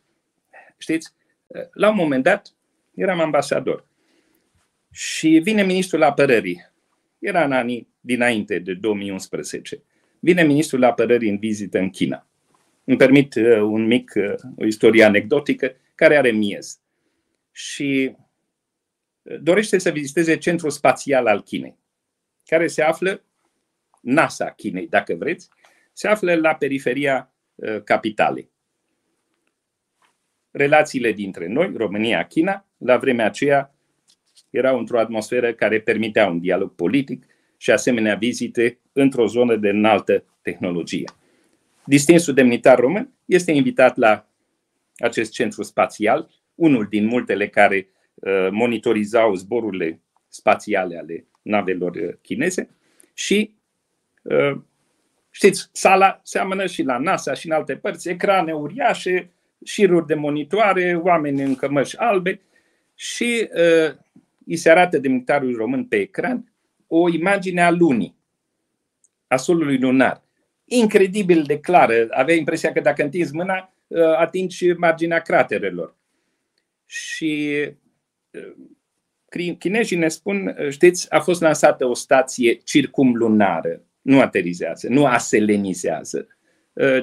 știți, la un moment dat eram ambasador și vine ministrul apărării. Era în anii dinainte de 2011. Vine ministrul apărării în vizită în China. Îmi permit uh, un mic, uh, o istorie anecdotică care are miez. Și uh, dorește să viziteze centrul spațial al Chinei, care se află, NASA Chinei, dacă vreți, se află la periferia capitalei. Relațiile dintre noi, România, China, la vremea aceea erau într-o atmosferă care permitea un dialog politic și asemenea vizite într-o zonă de înaltă tehnologie distinsul demnitar român este invitat la acest centru spațial, unul din multele care uh, monitorizau zborurile spațiale ale navelor uh, chineze și uh, știți, sala seamănă și la NASA și în alte părți, ecrane uriașe, șiruri de monitoare, oameni în cămăși albe și uh, îi se arată demnitarului român pe ecran o imagine a lunii, a solului lunar incredibil de clară. Avea impresia că dacă întinzi mâna, uh, atingi marginea craterelor. Și uh, chinezii ne spun, uh, știți, a fost lansată o stație circumlunară, nu aterizează, nu aselenizează,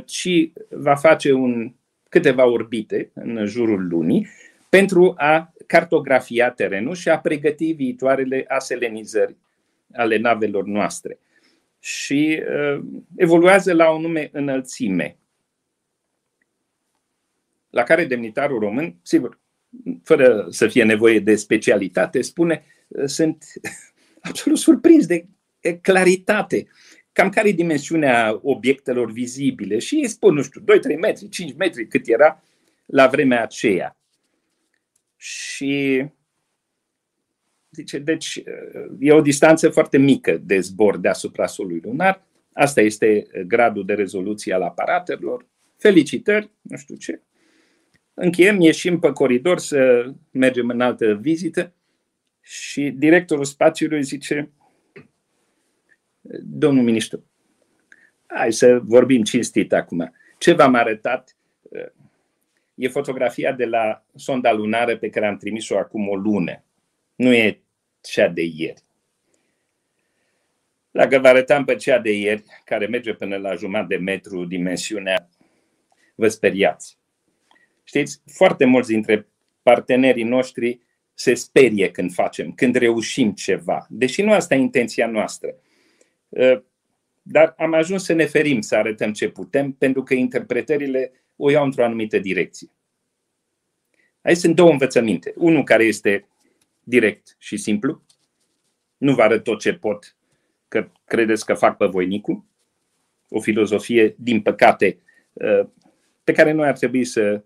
ci va face un câteva orbite în jurul lunii pentru a cartografia terenul și a pregăti viitoarele aselenizări ale navelor noastre. Și uh, evoluează la o nume înălțime, la care demnitarul român, sigur, fără să fie nevoie de specialitate, spune, uh, sunt absolut surprins de claritate. Cam care e dimensiunea obiectelor vizibile? Și ei spun, nu știu, 2-3 metri, 5 metri, cât era la vremea aceea. Și zice, deci e o distanță foarte mică de zbor deasupra solului lunar. Asta este gradul de rezoluție al aparatelor. Felicitări, nu știu ce. Încheiem, ieșim pe coridor să mergem în altă vizită și directorul spațiului zice, domnul ministru, hai să vorbim cinstit acum. Ce v-am arătat e fotografia de la sonda lunară pe care am trimis-o acum o lună. Nu e cea de ieri. Dacă vă arătam pe cea de ieri, care merge până la jumătate de metru dimensiunea, vă speriați. Știți, foarte mulți dintre partenerii noștri se sperie când facem, când reușim ceva, deși nu asta e intenția noastră. Ă, dar am ajuns să ne ferim să arătăm ce putem, pentru că interpretările o iau într-o anumită direcție. Aici sunt două învățăminte. Unul care este direct și simplu, nu vă arăt tot ce pot, că credeți că fac pe voinicul, o filozofie, din păcate, ă, pe care noi ar trebui să,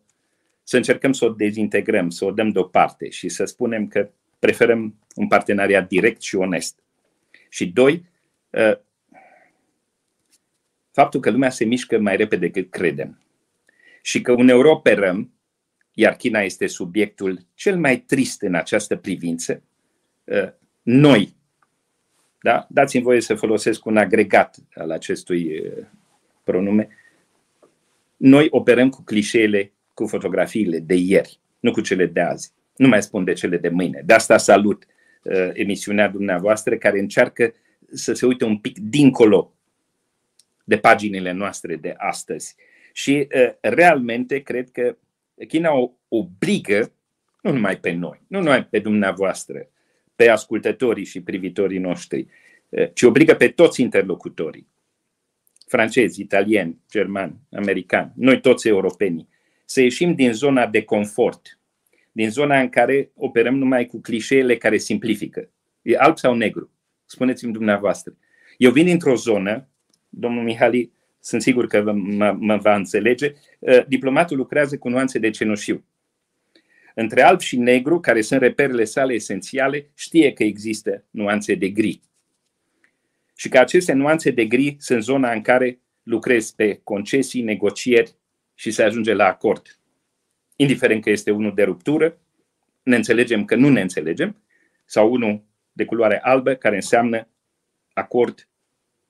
să încercăm să o dezintegrăm, să o dăm deoparte și să spunem că preferăm un parteneriat direct și onest. Și doi, ă, faptul că lumea se mișcă mai repede decât credem și că uneori operăm, iar China este subiectul cel mai trist în această privință, ă, noi, da? dați-mi voie să folosesc un agregat al acestui ă, pronume, noi operăm cu clișeele, cu fotografiile de ieri, nu cu cele de azi. Nu mai spun de cele de mâine. De asta salut uh, emisiunea dumneavoastră care încearcă să se uite un pic dincolo de paginile noastre de astăzi și uh, realmente cred că China o obligă, nu numai pe noi, nu numai pe dumneavoastră, pe ascultătorii și privitorii noștri, uh, ci obligă pe toți interlocutorii, francezi, italieni, germani, americani, noi toți europenii, să ieșim din zona de confort, din zona în care operăm numai cu clișeele care simplifică. E alb sau negru? Spuneți-mi dumneavoastră. Eu vin dintr-o zonă, domnul Mihali sunt sigur că mă, mă va înțelege, uh, diplomatul lucrează cu nuanțe de cenușiu. Între alb și negru, care sunt reperele sale esențiale, știe că există nuanțe de gri. Și că aceste nuanțe de gri sunt zona în care lucrezi pe concesii, negocieri și se ajunge la acord. Indiferent că este unul de ruptură, ne înțelegem că nu ne înțelegem, sau unul de culoare albă, care înseamnă acord,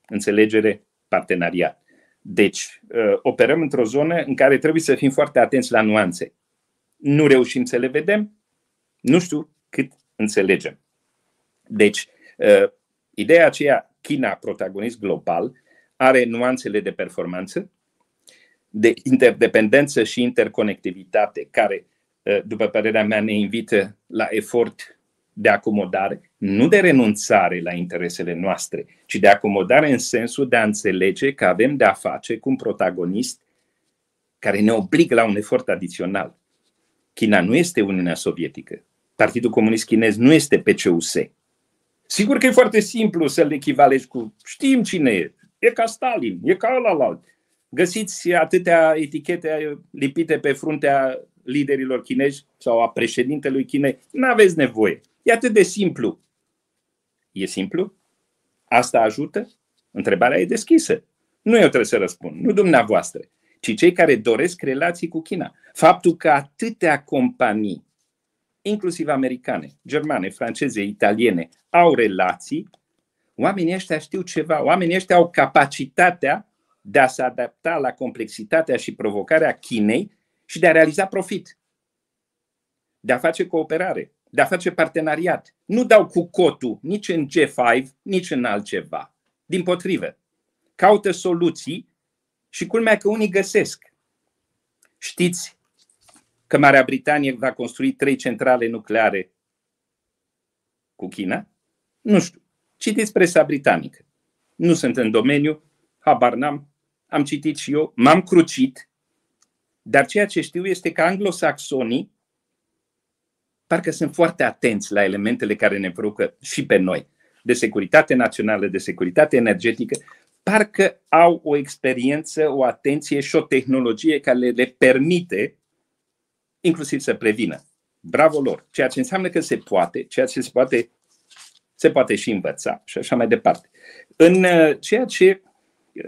înțelegere, parteneriat. Deci, uh, operăm într-o zonă în care trebuie să fim foarte atenți la nuanțe. Nu reușim să le vedem, nu știu cât înțelegem. Deci, uh, ideea aceea, China, protagonist global, are nuanțele de performanță, de interdependență și interconectivitate, care, uh, după părerea mea, ne invită la efort de acomodare, nu de renunțare la interesele noastre, ci de acomodare în sensul de a înțelege că avem de a face cu un protagonist care ne obligă la un efort adițional. China nu este Uniunea Sovietică. Partidul Comunist Chinez nu este PCUS. Sigur că e foarte simplu să-l echivalezi cu știm cine e. E ca Stalin, e ca ălalt. Găsiți atâtea etichete lipite pe fruntea liderilor chinezi sau a președintelui Chinei. Nu aveți nevoie. E atât de simplu. E simplu? Asta ajută? Întrebarea e deschisă. Nu eu trebuie să răspund, nu dumneavoastră, ci cei care doresc relații cu China. Faptul că atâtea companii, inclusiv americane, germane, franceze, italiene, au relații, oamenii ăștia știu ceva, oamenii ăștia au capacitatea de a se adapta la complexitatea și provocarea Chinei și de a realiza profit, de a face cooperare de a face parteneriat. Nu dau cu cotul nici în G5, nici în altceva. Din potrivă, caută soluții și culmea că unii găsesc. Știți că Marea Britanie va construi trei centrale nucleare cu China? Nu știu. Citiți presa britanică. Nu sunt în domeniu, habar n-am, am citit și eu, m-am crucit, dar ceea ce știu este că anglosaxonii parcă sunt foarte atenți la elementele care ne preocupă și pe noi, de securitate națională, de securitate energetică, parcă au o experiență, o atenție și o tehnologie care le, le permite inclusiv să prevină. Bravo lor! Ceea ce înseamnă că se poate, ceea ce se poate, se poate și învăța și așa mai departe. În uh, ceea ce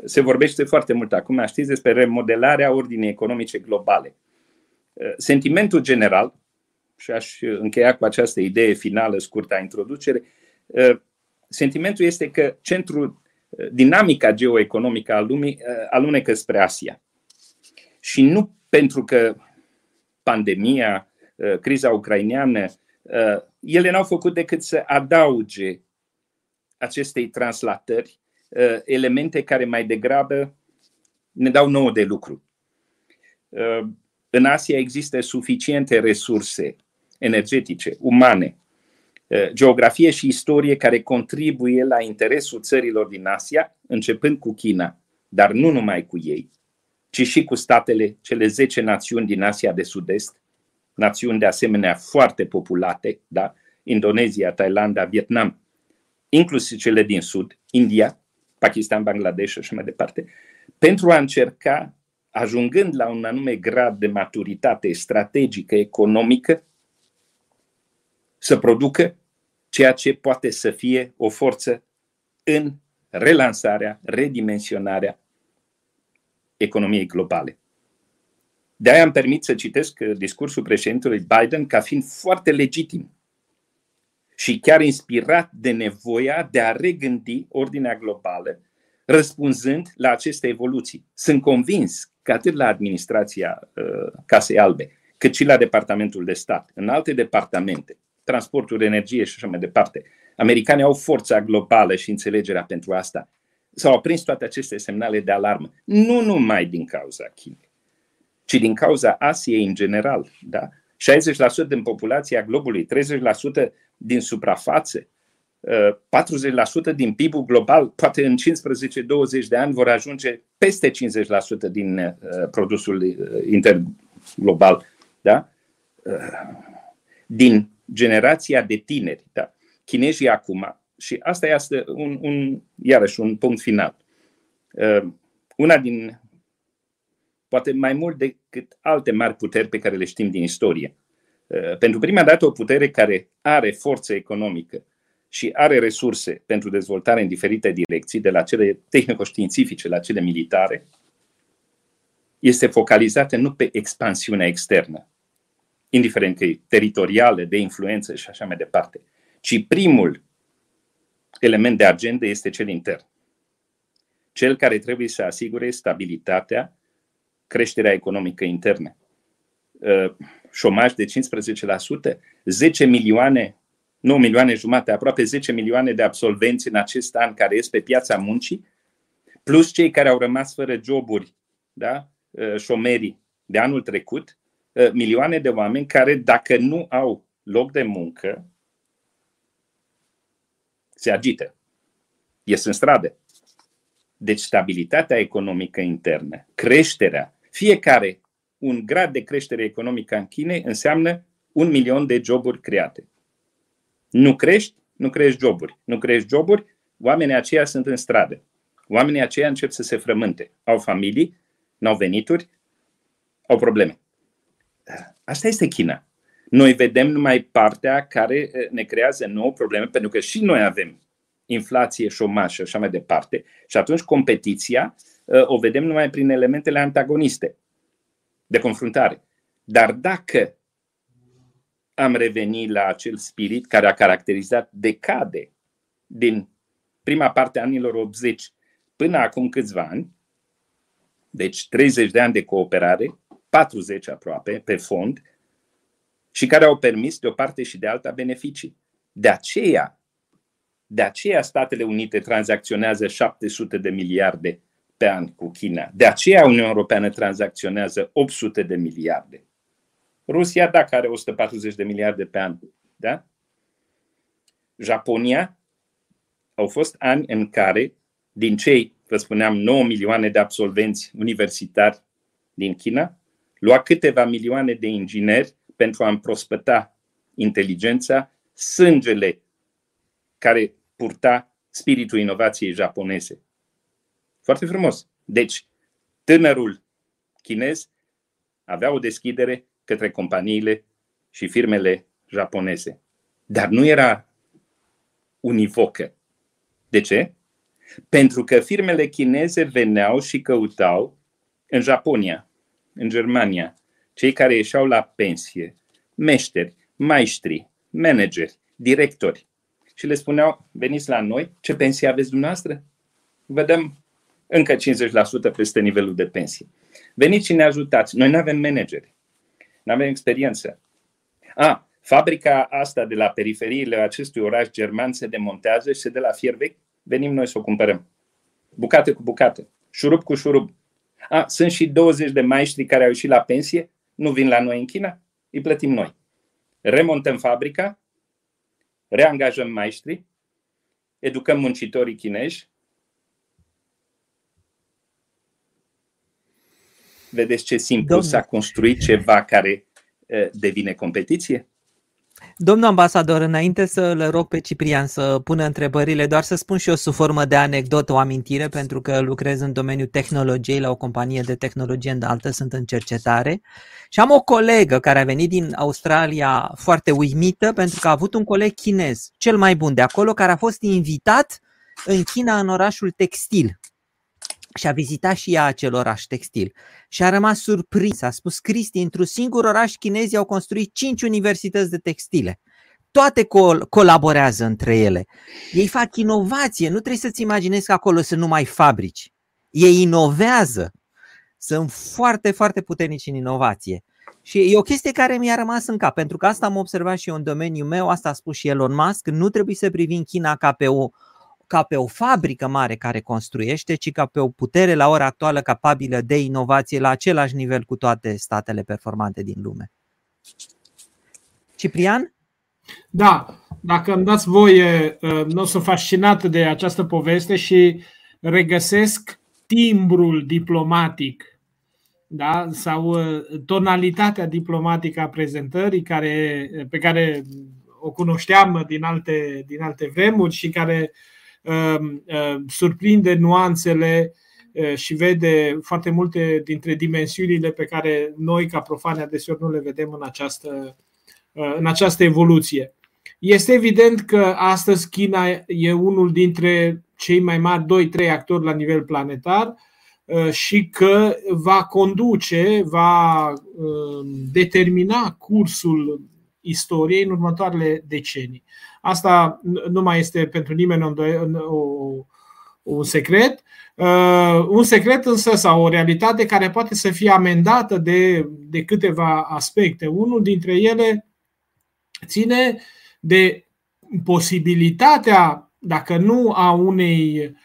se vorbește foarte mult acum, știți, despre remodelarea ordinii economice globale. Uh, sentimentul general, și aș încheia cu această idee finală scurtă a introducere, uh, sentimentul este că centrul, dinamica geoeconomică a lumii alunecă spre Asia. Și nu pentru că pandemia, uh, criza ucraineană, uh, ele n-au făcut decât să adauge acestei translatări uh, elemente care mai degrabă ne dau nouă de lucru. În Asia există suficiente resurse energetice, umane, geografie și istorie care contribuie la interesul țărilor din Asia, începând cu China, dar nu numai cu ei, ci și cu statele, cele 10 națiuni din Asia de Sud-Est, națiuni de asemenea foarte populate, da? Indonezia, Thailanda, Vietnam, inclusiv cele din Sud, India, Pakistan, Bangladesh și așa mai departe, pentru a încerca, ajungând la un anume grad de maturitate strategică, economică, să producă ceea ce poate să fie o forță în relansarea, redimensionarea economiei globale. De-aia am permit să citesc uh, discursul președintelui Biden ca fiind foarte legitim și chiar inspirat de nevoia de a regândi ordinea globală, răspunzând la aceste evoluții. Sunt convins că atât la administrația uh, Casei Albe, cât și la Departamentul de Stat, în alte departamente, transportul, energie și așa mai departe, americanii au forța globală și înțelegerea pentru asta s-au aprins toate aceste semnale de alarmă. Nu numai din cauza Chinei, ci din cauza Asiei în general. Da? 60% din populația globului, 30% din suprafață, 40% din PIB-ul global, poate în 15-20 de ani vor ajunge peste 50% din uh, produsul uh, interglobal. Da? Uh, din generația de tineri. Da? Chinezii acum și asta este un, un, iarăși un punct final. Uh, una din, poate mai mult decât alte mari puteri pe care le știm din istorie. Uh, pentru prima dată o putere care are forță economică și are resurse pentru dezvoltare în diferite direcții, de la cele tehnico-științifice la cele militare, este focalizată nu pe expansiunea externă, indiferent că e teritorială, de influență și așa mai departe, ci primul element de agenda este cel intern. Cel care trebuie să asigure stabilitatea, creșterea economică internă. Uh, șomaj de 15%, 10 milioane, 9 milioane jumate, aproape 10 milioane de absolvenți în acest an care ies pe piața muncii, plus cei care au rămas fără joburi, da? Uh, șomerii de anul trecut, uh, milioane de oameni care, dacă nu au loc de muncă, se agită, ies în stradă. Deci stabilitatea economică internă, creșterea, fiecare un grad de creștere economică în China înseamnă un milion de joburi create. Nu crești, nu crești joburi. Nu crești joburi, oamenii aceia sunt în stradă. Oamenii aceia încep să se frământe. Au familii, n-au venituri, au probleme. Asta este China. Noi vedem numai partea care eh, ne creează nouă probleme, pentru că și noi avem inflație, șomaj și așa mai departe. Și atunci competiția eh, o vedem numai prin elementele antagoniste de confruntare. Dar dacă am revenit la acel spirit care a caracterizat decade din prima parte a anilor 80 până acum câțiva ani, deci 30 de ani de cooperare, 40 aproape pe fond, și care au permis de o parte și de alta beneficii. De aceea, de aceea Statele Unite tranzacționează 700 de miliarde pe an cu China. De aceea Uniunea Europeană tranzacționează 800 de miliarde. Rusia, dacă are 140 de miliarde pe an, da? Japonia, au fost ani în care, din cei, vă spuneam, 9 milioane de absolvenți universitari din China, lua câteva milioane de ingineri pentru a împrospăta inteligența, sângele care purta spiritul inovației japoneze. Foarte frumos. Deci, tânărul chinez avea o deschidere către companiile și firmele japoneze. Dar nu era univocă. De ce? Pentru că firmele chineze veneau și căutau în Japonia, în Germania, cei care ieșeau la pensie, meșteri, maestri, manageri, directori. Și le spuneau, veniți la noi, ce pensie aveți dumneavoastră? Vă dăm încă 50% peste nivelul de pensie. Veniți și ne ajutați. Noi nu avem manageri, nu avem experiență. A, fabrica asta de la periferiile acestui oraș german se demontează și se dă la fier vechi. Venim noi să o cumpărăm. Bucată cu bucată, șurub cu șurub. A, sunt și 20 de maestri care au ieșit la pensie, nu vin la noi în China, îi plătim noi. Remontăm fabrica, reangajăm maestri, educăm muncitorii chinezi, Vedeți ce simplu Domnul. s-a construit ceva care devine competiție? Domnul ambasador, înainte să le rog pe Ciprian să pună întrebările, doar să spun și eu sub formă de anecdotă o amintire, pentru că lucrez în domeniul tehnologiei la o companie de tehnologie înaltă, sunt în cercetare. Și am o colegă care a venit din Australia foarte uimită pentru că a avut un coleg chinez, cel mai bun de acolo, care a fost invitat în China în orașul textil și a vizitat și ea acel oraș textil și a rămas surprins. A spus Cristi, într-un singur oraș chinezii au construit cinci universități de textile. Toate col- colaborează între ele. Ei fac inovație, nu trebuie să-ți imaginezi că acolo sunt numai fabrici. Ei inovează. Sunt foarte, foarte puternici în inovație. Și e o chestie care mi-a rămas în cap, pentru că asta am observat și eu în domeniul meu, asta a spus și Elon Musk, nu trebuie să privim China ca pe o ca pe o fabrică mare care construiește, ci ca pe o putere la ora actuală capabilă de inovație la același nivel cu toate statele performante din lume. Ciprian? Da, dacă îmi dați voie, uh, nu sunt fascinat de această poveste și regăsesc timbrul diplomatic da? sau uh, tonalitatea diplomatică a prezentării care, pe care o cunoșteam din alte, din alte vremuri și care Um, um, surprinde nuanțele uh, și vede foarte multe dintre dimensiunile pe care noi, ca profani, adeseori nu le vedem în această, uh, în această evoluție. Este evident că astăzi China e unul dintre cei mai mari 2-3 actori la nivel planetar uh, și că va conduce, va um, determina cursul istoriei în următoarele decenii. Asta nu mai este pentru nimeni un secret. Uh, un secret însă sau o realitate care poate să fie amendată de, de câteva aspecte. Unul dintre ele ține de posibilitatea, dacă nu a unei uh,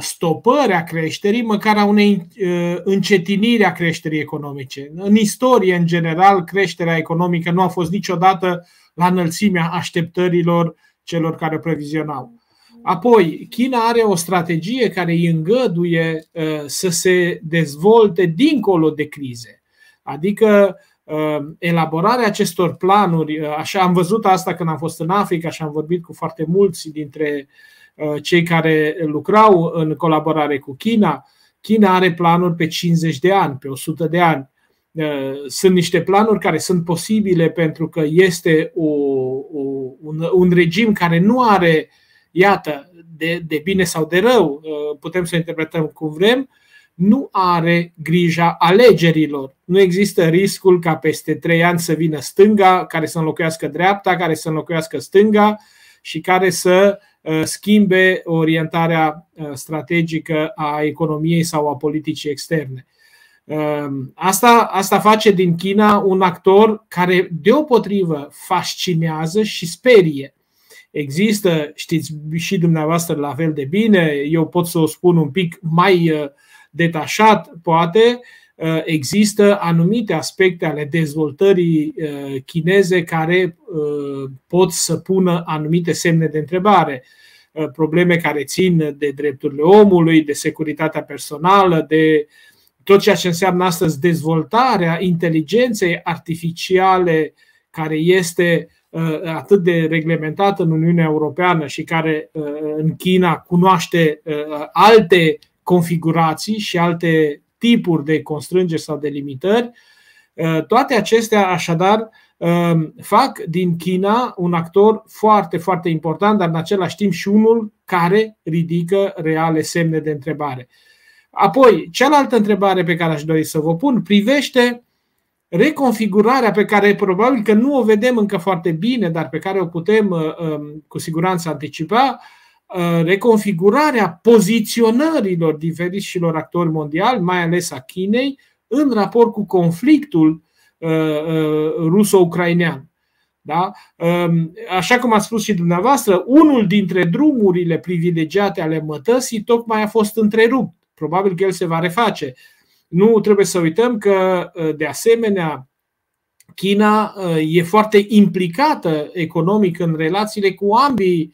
stopări a creșterii, măcar a unei uh, încetiniri a creșterii economice. În istorie, în general, creșterea economică nu a fost niciodată la înălțimea așteptărilor celor care previzionau. Apoi, China are o strategie care îi îngăduie uh, să se dezvolte dincolo de crize. Adică uh, elaborarea acestor planuri, uh, așa am văzut asta când am fost în Africa și am vorbit cu foarte mulți dintre cei care lucrau în colaborare cu China. China are planuri pe 50 de ani, pe 100 de ani. Uh, sunt niște planuri care sunt posibile pentru că este o, o, un, un regim care nu are, iată, de, de bine sau de rău, uh, putem să interpretăm cum vrem, nu are grija alegerilor. Nu există riscul ca peste trei ani să vină stânga, care să înlocuiască dreapta, care să înlocuiască stânga și care să uh, schimbe orientarea strategică a economiei sau a politicii externe. Ehm, asta, asta face din China un actor care deopotrivă fascinează și sperie. Există, știți și dumneavoastră la fel de bine, eu pot să o spun un pic mai detașat, poate, există anumite aspecte ale dezvoltării chineze care pot să pună anumite semne de întrebare. Probleme care țin de drepturile omului, de securitatea personală, de tot ceea ce înseamnă astăzi dezvoltarea inteligenței artificiale care este atât de reglementată în Uniunea Europeană și care în China cunoaște alte configurații și alte tipuri de constrângeri sau de limitări. Uh, toate acestea, așadar, um, fac din China un actor foarte, foarte important, dar în același timp și unul care ridică reale semne de întrebare. Apoi, cealaltă întrebare pe care aș dori să vă pun privește reconfigurarea pe care probabil că nu o vedem încă foarte bine, dar pe care o putem uh, um, cu siguranță anticipa, Uh, reconfigurarea poziționărilor diferiților actori mondiali, mai ales a Chinei, în raport cu conflictul uh, uh, ruso-ucrainean. Da? Um, așa cum a spus și dumneavoastră, unul dintre drumurile privilegiate ale mătăsii tocmai a fost întrerupt. Probabil că el se va reface. Nu trebuie să uităm că, de asemenea, China e foarte implicată economic în relațiile cu ambii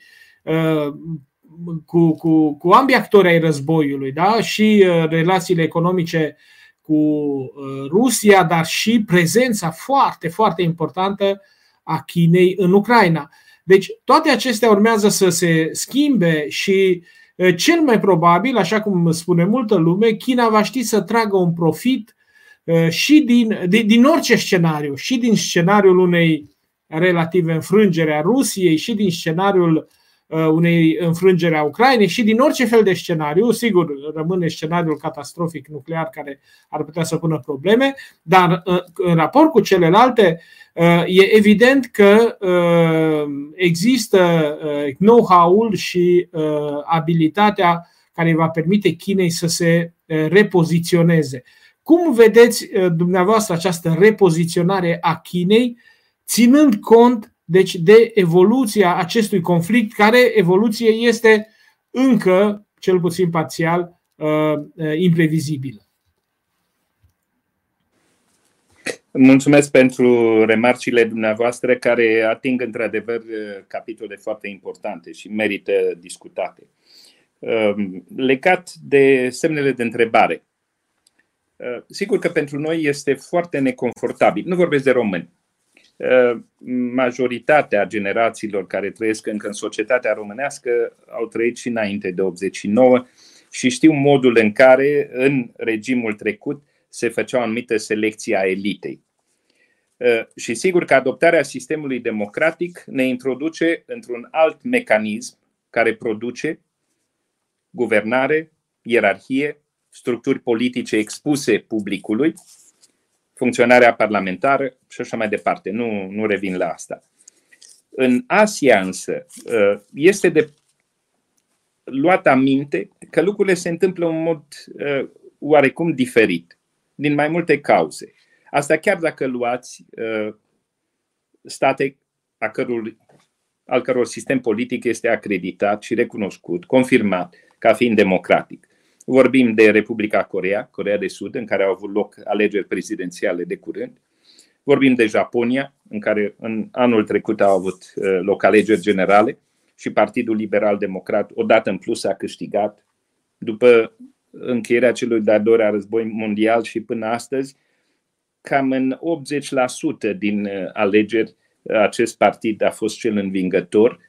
cu, cu, cu ambii actori ai războiului, da? și uh, relațiile economice cu uh, Rusia, dar și prezența foarte, foarte importantă a Chinei în Ucraina. Deci toate acestea urmează să se schimbe și uh, cel mai probabil, așa cum spune multă lume, China va ști să tragă un profit și din, din, din orice scenariu, și din scenariul unei relative înfrângere a Rusiei, și din scenariul Uh, unei înfrângeri a Ucrainei și din orice fel de scenariu, sigur, rămâne scenariul catastrofic nuclear care ar putea să pună probleme, dar uh, în raport cu celelalte, uh, e evident că există know-how-ul și abilitatea care va permite Chinei să se repoziționeze. Cum vedeți dumneavoastră această repoziționare a Chinei, ținând cont deci de evoluția acestui conflict, care evoluție este încă, cel puțin parțial, uh, uh, imprevizibilă. Mulțumesc pentru remarcile dumneavoastră care ating într-adevăr uh, capitole foarte importante și merită discutate. Legat de semnele de întrebare. Sigur că pentru noi este foarte neconfortabil. Nu vorbesc de români, Uh, majoritatea generațiilor care trăiesc încă în societatea românească au trăit și înainte de 89 și știu modul în care în regimul trecut se făcea o anumită selecție a elitei. Uh, și sigur că adoptarea sistemului democratic ne introduce într-un alt mecanism care produce guvernare, ierarhie, structuri politice expuse publicului funcționarea parlamentară și așa mai departe. Nu, nu revin la asta. În Asia însă uh, este de luat aminte că lucrurile se întâmplă în mod uh, oarecum diferit, din mai multe cauze. Asta chiar dacă luați uh, state a căror, al căror sistem politic este acreditat și recunoscut, confirmat ca fiind democratic. Vorbim de Republica Corea, Corea de Sud, în care au avut loc alegeri prezidențiale de curând. Vorbim de Japonia, în care în anul trecut au avut uh, loc alegeri generale și Partidul Liberal Democrat, odată în plus, a câștigat. După încheierea celui de-al doilea război mondial și până astăzi, cam în 80% din uh, alegeri uh, acest partid a fost cel învingător Uh,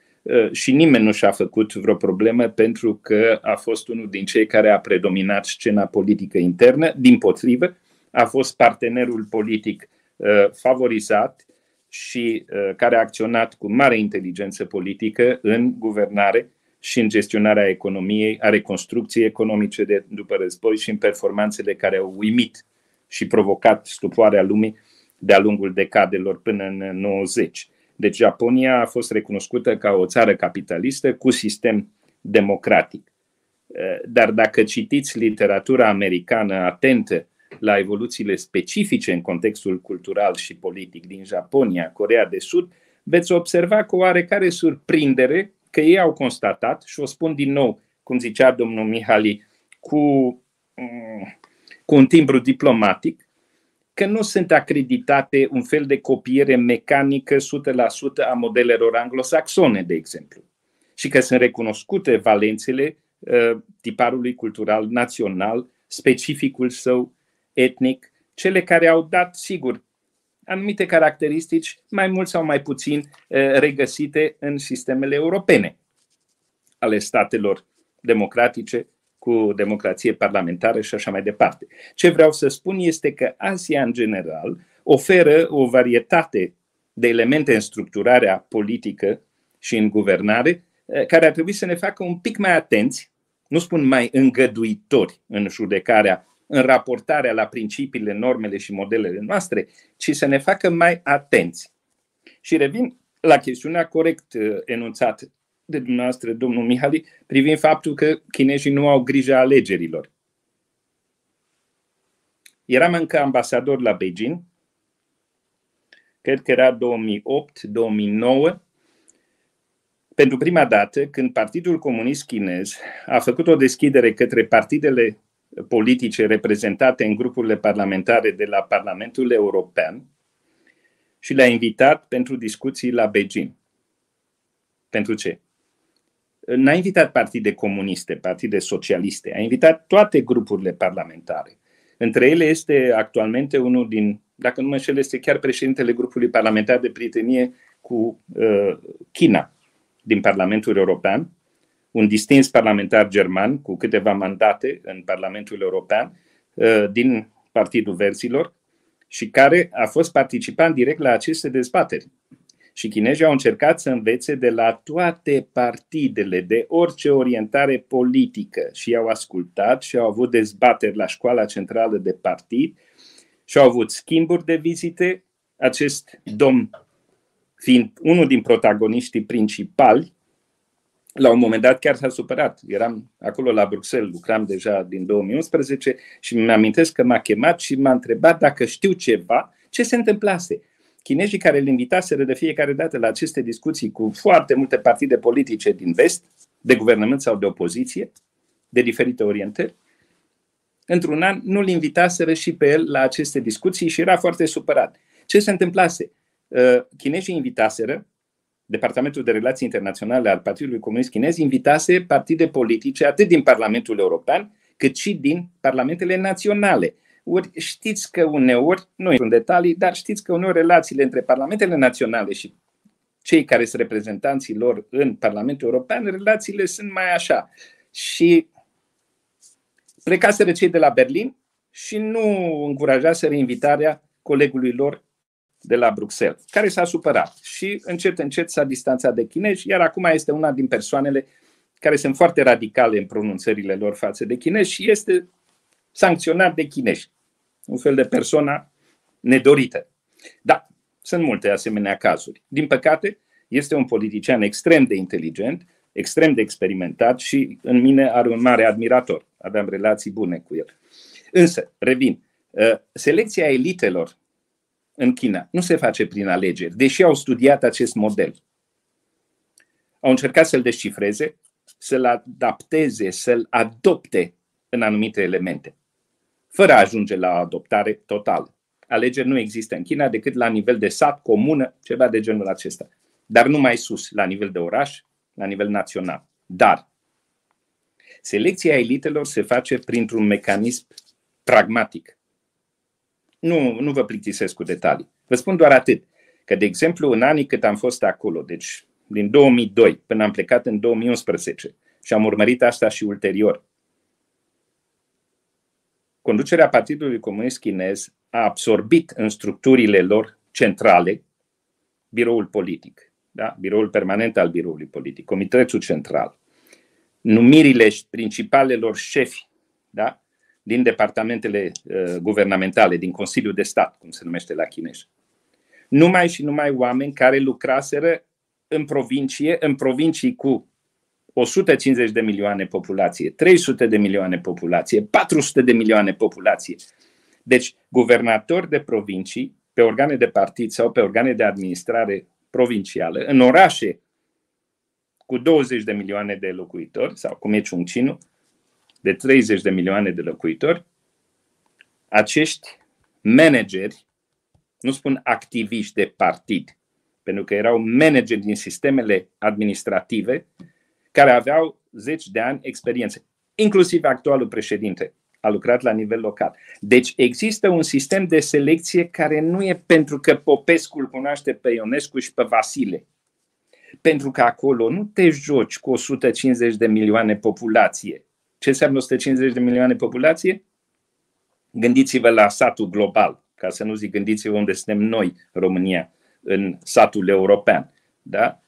și nimeni nu și-a făcut vreo problemă pentru că a fost unul din cei care a predominat scena politică internă. Din potrivă, a fost partenerul politic uh, favorizat și uh, care a acționat cu mare inteligență politică în guvernare și în gestionarea economiei, a reconstrucției economice de după război și în performanțele care au uimit și provocat stupoarea lumii de-a lungul decadelor până în 90. Deci Japonia a fost recunoscută ca o țară capitalistă cu sistem democratic. Eh, dar dacă citiți literatura americană atentă la evoluțiile specifice în contextul cultural și politic din Japonia, Corea de Sud, veți observa cu oarecare surprindere că ei au constatat, și o spun din nou, cum zicea domnul Mihali, cu, mm, cu un timbru diplomatic, că nu sunt acreditate un fel de copiere mecanică 100% a modelelor anglosaxone, de exemplu, și că sunt recunoscute valențele uh, tiparului cultural național, specificul său etnic, cele care au dat, sigur, anumite caracteristici mai mult sau mai puțin uh, regăsite în sistemele europene ale statelor democratice cu democrație parlamentară și așa mai departe. Ce vreau să spun este că Asia, în general, oferă o varietate de elemente în structurarea politică și în guvernare eh, care ar trebui să ne facă un pic mai atenți, nu spun mai îngăduitori în judecarea, în raportarea la principiile, normele și modelele noastre, ci să ne facă mai atenți. Și revin la chestiunea corect eh, enunțată de dumneavoastră, domnul Mihali, privind faptul că chinezii nu au grijă alegerilor. Eram încă ambasador la Beijing, cred că era 2008-2009, pentru prima dată când Partidul Comunist Chinez a făcut o deschidere către partidele politice reprezentate în grupurile parlamentare de la Parlamentul European și le-a invitat pentru discuții la Beijing. Pentru ce? N-a invitat partide comuniste, partide socialiste, a invitat toate grupurile parlamentare. Între ele este actualmente unul din, dacă nu mă înșel, este chiar președintele grupului parlamentar de prietenie cu uh, China din Parlamentul European, un distins parlamentar german cu câteva mandate în Parlamentul European uh, din Partidul Verzilor și care a fost participant direct la aceste dezbateri. Și chinezii au încercat să învețe de la toate partidele, de orice orientare politică și au ascultat și au avut dezbateri la școala centrală de partid și au avut schimburi de vizite. Acest domn fiind unul din protagoniștii principali, la un moment dat chiar s-a supărat. Eram acolo la Bruxelles, lucram deja din 2011 și mi-amintesc că m-a chemat și m-a întrebat dacă știu ceva, ce se întâmplase. Chinezii care îl invitaseră de fiecare dată la aceste discuții cu foarte multe partide politice din vest, de guvernământ sau de opoziție, de diferite orientări, într-un an nu-l invitaseră și pe el la aceste discuții și era foarte supărat. Ce se întâmplase? Uh, chinezii invitaseră, Departamentul de Relații Internaționale al Partidului Comunist Chinez invitase partide politice atât din Parlamentul European cât și din parlamentele naționale ori știți că uneori, nu în detalii, dar știți că uneori relațiile între parlamentele naționale și cei care sunt reprezentanții lor în Parlamentul European, relațiile sunt mai așa. Și plecaseră cei de la Berlin și nu încurajaseră invitarea colegului lor de la Bruxelles, care s-a supărat și încet, încet s-a distanțat de chinezi, iar acum este una din persoanele care sunt foarte radicale în pronunțările lor față de chinezi și este sancționat de chinezi un fel de persoană nedorită. Da, sunt multe asemenea cazuri. Din păcate, este un politician extrem de inteligent, extrem de experimentat și în mine are un mare admirator. Aveam relații bune cu el. Însă, revin, ă, selecția elitelor în China nu se face prin alegeri, deși au studiat acest model. Au încercat să-l descifreze, să-l adapteze, să-l adopte în anumite elemente fără a ajunge la adoptare totală. Alegeri nu există în China decât la nivel de sat, comună, ceva de genul acesta. Dar nu mai sus, la nivel de oraș, la nivel național. Dar selecția elitelor se face printr-un mecanism pragmatic. Nu, nu vă plictisesc cu detalii. Vă spun doar atât, că, de exemplu, în anii cât am fost acolo, deci din 2002 până am plecat în 2011 și am urmărit asta și ulterior, conducerea Partidului Comunist Chinez a absorbit în structurile lor centrale biroul politic, da? biroul permanent al biroului politic, comitetul central, numirile principalelor șefi da? din departamentele uh, guvernamentale, din Consiliul de Stat, cum se numește la chinez. Numai și numai oameni care lucraseră în provincie, în provincii cu 150 de milioane populație, 300 de milioane populație, 400 de milioane populație. Deci, guvernatori de provincii, pe organe de partid sau pe organe de administrare provincială, în orașe cu 20 de milioane de locuitori, sau cum e Ciuncinu, de 30 de milioane de locuitori, acești manageri, nu spun activiști de partid, pentru că erau manageri din sistemele administrative care aveau zeci de ani experiență, inclusiv actualul președinte a lucrat la nivel local. Deci există un sistem de selecție care nu e pentru că Popescu îl cunoaște pe Ionescu și pe Vasile. Pentru că acolo nu te joci cu 150 de milioane populație. Ce înseamnă 150 de milioane populație? Gândiți-vă la satul global, ca să nu zic gândiți-vă unde suntem noi, România, în satul european. Da?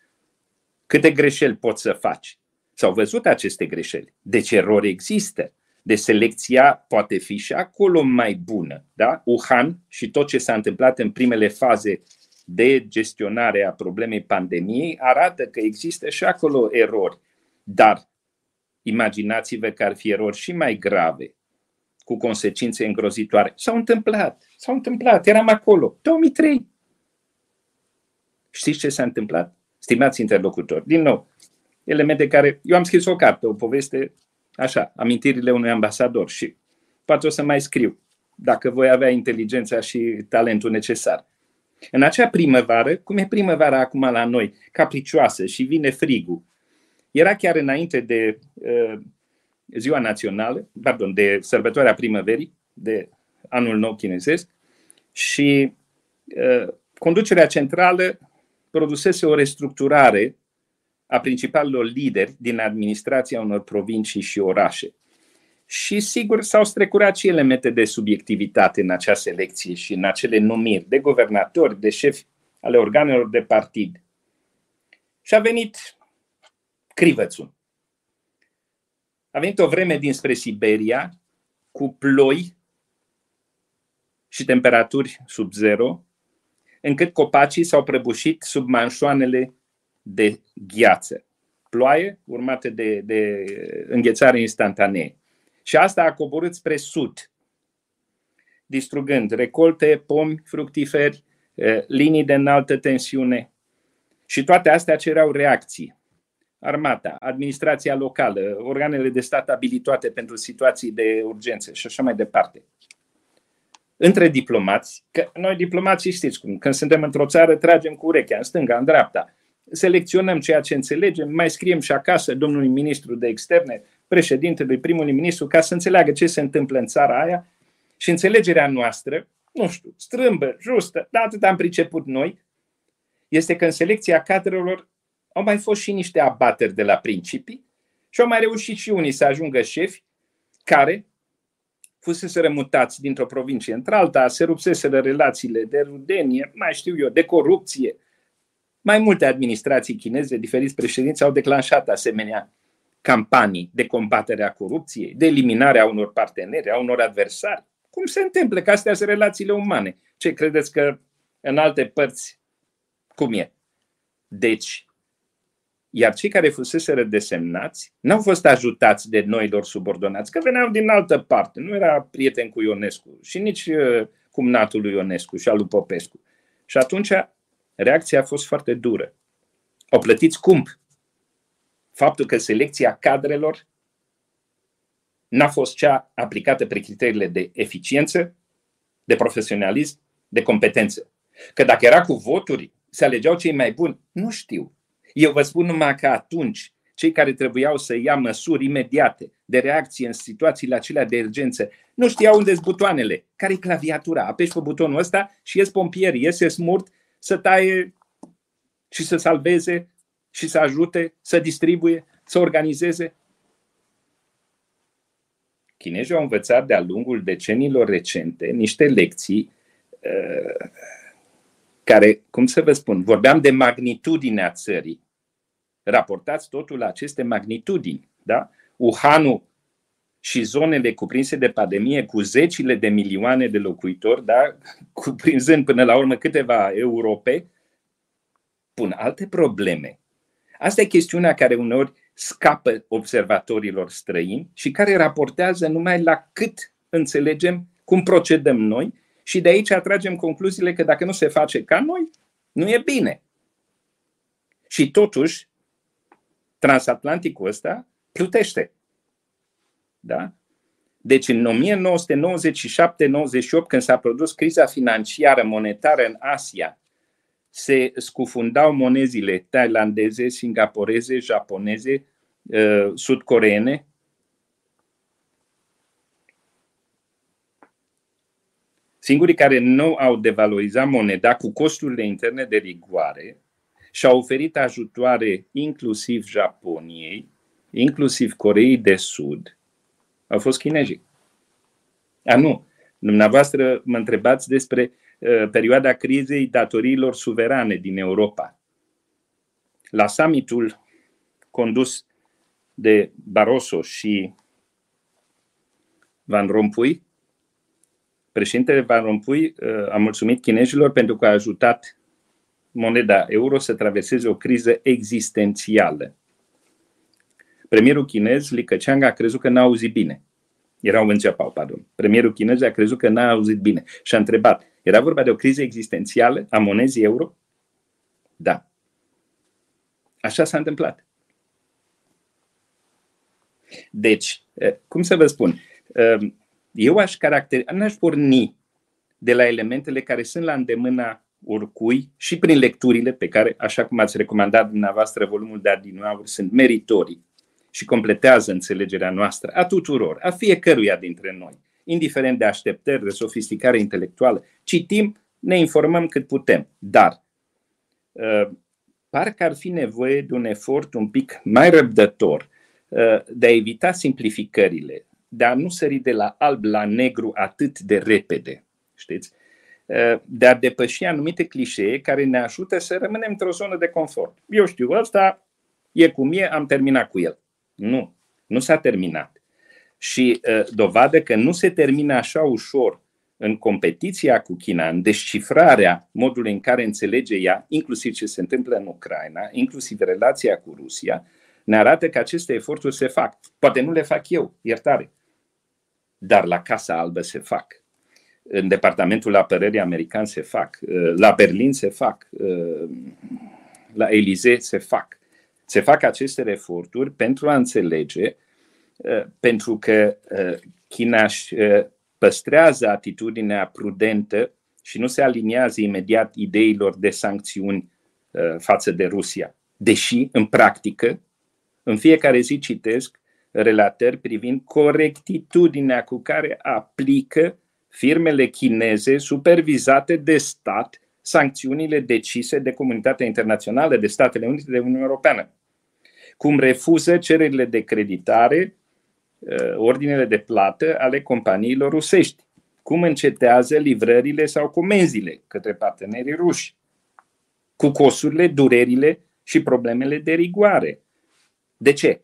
Câte greșeli poți să faci? S-au văzut aceste greșeli. Deci erori există. De selecția poate fi și acolo mai bună. Da? Wuhan și tot ce s-a întâmplat în primele faze de gestionare a problemei pandemiei arată că există și acolo erori. Dar imaginați-vă că ar fi erori și mai grave, cu consecințe îngrozitoare. S-au întâmplat, s-au întâmplat, eram acolo, 2003. Știți ce s-a întâmplat? Stimați interlocutori, din nou, elemente care... Eu am scris o carte, o poveste, așa, amintirile unui ambasador și poate o să mai scriu, dacă voi avea inteligența și talentul necesar. În acea primăvară, cum e primăvara acum la noi, capricioasă și vine frigul, era chiar înainte de uh, ziua națională, pardon, de sărbătoarea primăverii, de anul nou chinezesc și uh, conducerea centrală produsese o restructurare a principalilor lideri din administrația unor provincii și orașe. Și sigur s-au strecurat și elemente de subiectivitate în acea selecție și în acele numiri de guvernatori, de șefi ale organelor de partid. Și a venit crivățul. A venit o vreme dinspre Siberia cu ploi și temperaturi sub zero, încât copacii s-au prăbușit sub manșoanele de gheață. Ploaie urmate de, de înghețare instantanee. Și asta a coborât spre sud, distrugând recolte, pomi fructiferi, eh, linii de înaltă tensiune. Și toate astea cereau reacții. Armata, administrația locală, organele de stat abilitoate pentru situații de urgență și așa mai departe. Între diplomați, că noi diplomații știți cum, când suntem într-o țară tragem cu urechea în stânga, în dreapta, selecționăm ceea ce înțelegem, mai scriem și acasă domnului ministru de externe, președintelui, primului ministru, ca să înțeleagă ce se întâmplă în țara aia. Și înțelegerea noastră, nu știu, strâmbă, justă, dar atât am priceput noi, este că în selecția cadrelor au mai fost și niște abateri de la principii și au mai reușit și unii să ajungă șefi care fusese remutați dintr-o provincie într-alta, se rupseseră relațiile de rudenie, mai știu eu, de corupție, mai multe administrații chineze, diferiți președinți, au declanșat asemenea campanii de combatere a corupției, de eliminare a unor parteneri, a unor adversari. Cum se întâmplă? Că astea sunt relațiile umane. Ce credeți că în alte părți cum e? Deci, iar cei care fusese desemnați n-au fost ajutați de noi lor subordonați, că veneau din altă parte. Nu era prieten cu Ionescu și nici uh, cumnatul lui Ionescu și al lui Popescu. Și atunci reacția a fost foarte dură. Au plătit scump faptul că selecția cadrelor n-a fost cea aplicată pe criteriile de eficiență, de profesionalism, de competență. Că dacă era cu voturi, se alegeau cei mai buni. Nu știu. Eu vă spun numai că atunci cei care trebuiau să ia măsuri imediate de reacție în situațiile acelea de urgență nu știau unde sunt butoanele. Care e claviatura? Apeși pe butonul ăsta și ies pompieri, iese smurt să taie și să salveze și să ajute, să distribuie, să organizeze. Chinezii au învățat de-a lungul decenilor recente niște lecții uh, care, cum să vă spun, vorbeam de magnitudinea țării. Raportați totul la aceste magnitudini. Da? Wuhanul și zonele cuprinse de pandemie cu zecile de milioane de locuitori, da? cuprinzând până la urmă câteva Europe, pun alte probleme. Asta e chestiunea care uneori scapă observatorilor străini și care raportează numai la cât înțelegem cum procedăm noi și de aici atragem concluziile că dacă nu se face ca noi, nu e bine. Și totuși, transatlanticul ăsta plutește. Da? Deci în 1997-98, când s-a produs criza financiară monetară în Asia, se scufundau monezile tailandeze, singaporeze, japoneze, uh, sudcoreene. Singurii care nu au devalorizat moneda cu costurile interne de rigoare și-au oferit ajutoare inclusiv Japoniei, inclusiv Coreei de Sud, au fost chinezii. A, nu. Dumneavoastră mă întrebați despre uh, perioada crizei datoriilor suverane din Europa. La summitul condus de Barroso și Van Rompuy, președintele Van Rompuy uh, a mulțumit chinezilor pentru că a ajutat moneda euro să traverseze o criză existențială. Premierul chinez, Li Keqiang, a crezut că n-a auzit bine. Era un Jiapao, pardon. Premierul chinez a crezut că n-a auzit bine și a întrebat, era vorba de o criză existențială a monezii euro? Da. Așa s-a întâmplat. Deci, cum să vă spun, eu aș caracter, n-aș porni de la elementele care sunt la îndemâna oricui și prin lecturile pe care, așa cum ați recomandat dumneavoastră, volumul de adinoauri sunt meritorii și completează înțelegerea noastră a tuturor, a fiecăruia dintre noi, indiferent de așteptări, de sofisticare intelectuală. Citim, ne informăm cât putem, dar uh, parcă ar fi nevoie de un efort un pic mai răbdător uh, de a evita simplificările, de a nu sări de la alb la negru atât de repede, știți? Uh, de a depăși anumite clișee care ne ajută să rămânem într-o zonă de confort. Eu știu, ăsta e cum e, am terminat cu el. Nu, nu s-a terminat. Și uh, dovadă că nu se termină așa ușor în competiția cu China, în descifrarea modului în care înțelege ea, inclusiv ce se întâmplă în Ucraina, inclusiv relația cu Rusia, ne arată că aceste eforturi se fac. Poate nu le fac eu, iertare, dar la Casa Albă se fac. În Departamentul Apărării American se fac, la Berlin se fac, la Elisee se fac se fac aceste eforturi pentru a înțelege, uh, pentru că uh, China își uh, păstrează atitudinea prudentă și nu se aliniază imediat ideilor de sancțiuni față de Rusia. Deși, în practică, în fiecare zi citesc relatări privind corectitudinea cu care aplică firmele chineze supervizate de stat sancțiunile decise de comunitatea internațională, de Statele Unite, de Uniunea Europeană cum refuză cererile de creditare, uh, ordinele de plată ale companiilor rusești, cum încetează livrările sau comenzile către partenerii ruși, cu costurile, durerile și problemele de rigoare. De ce?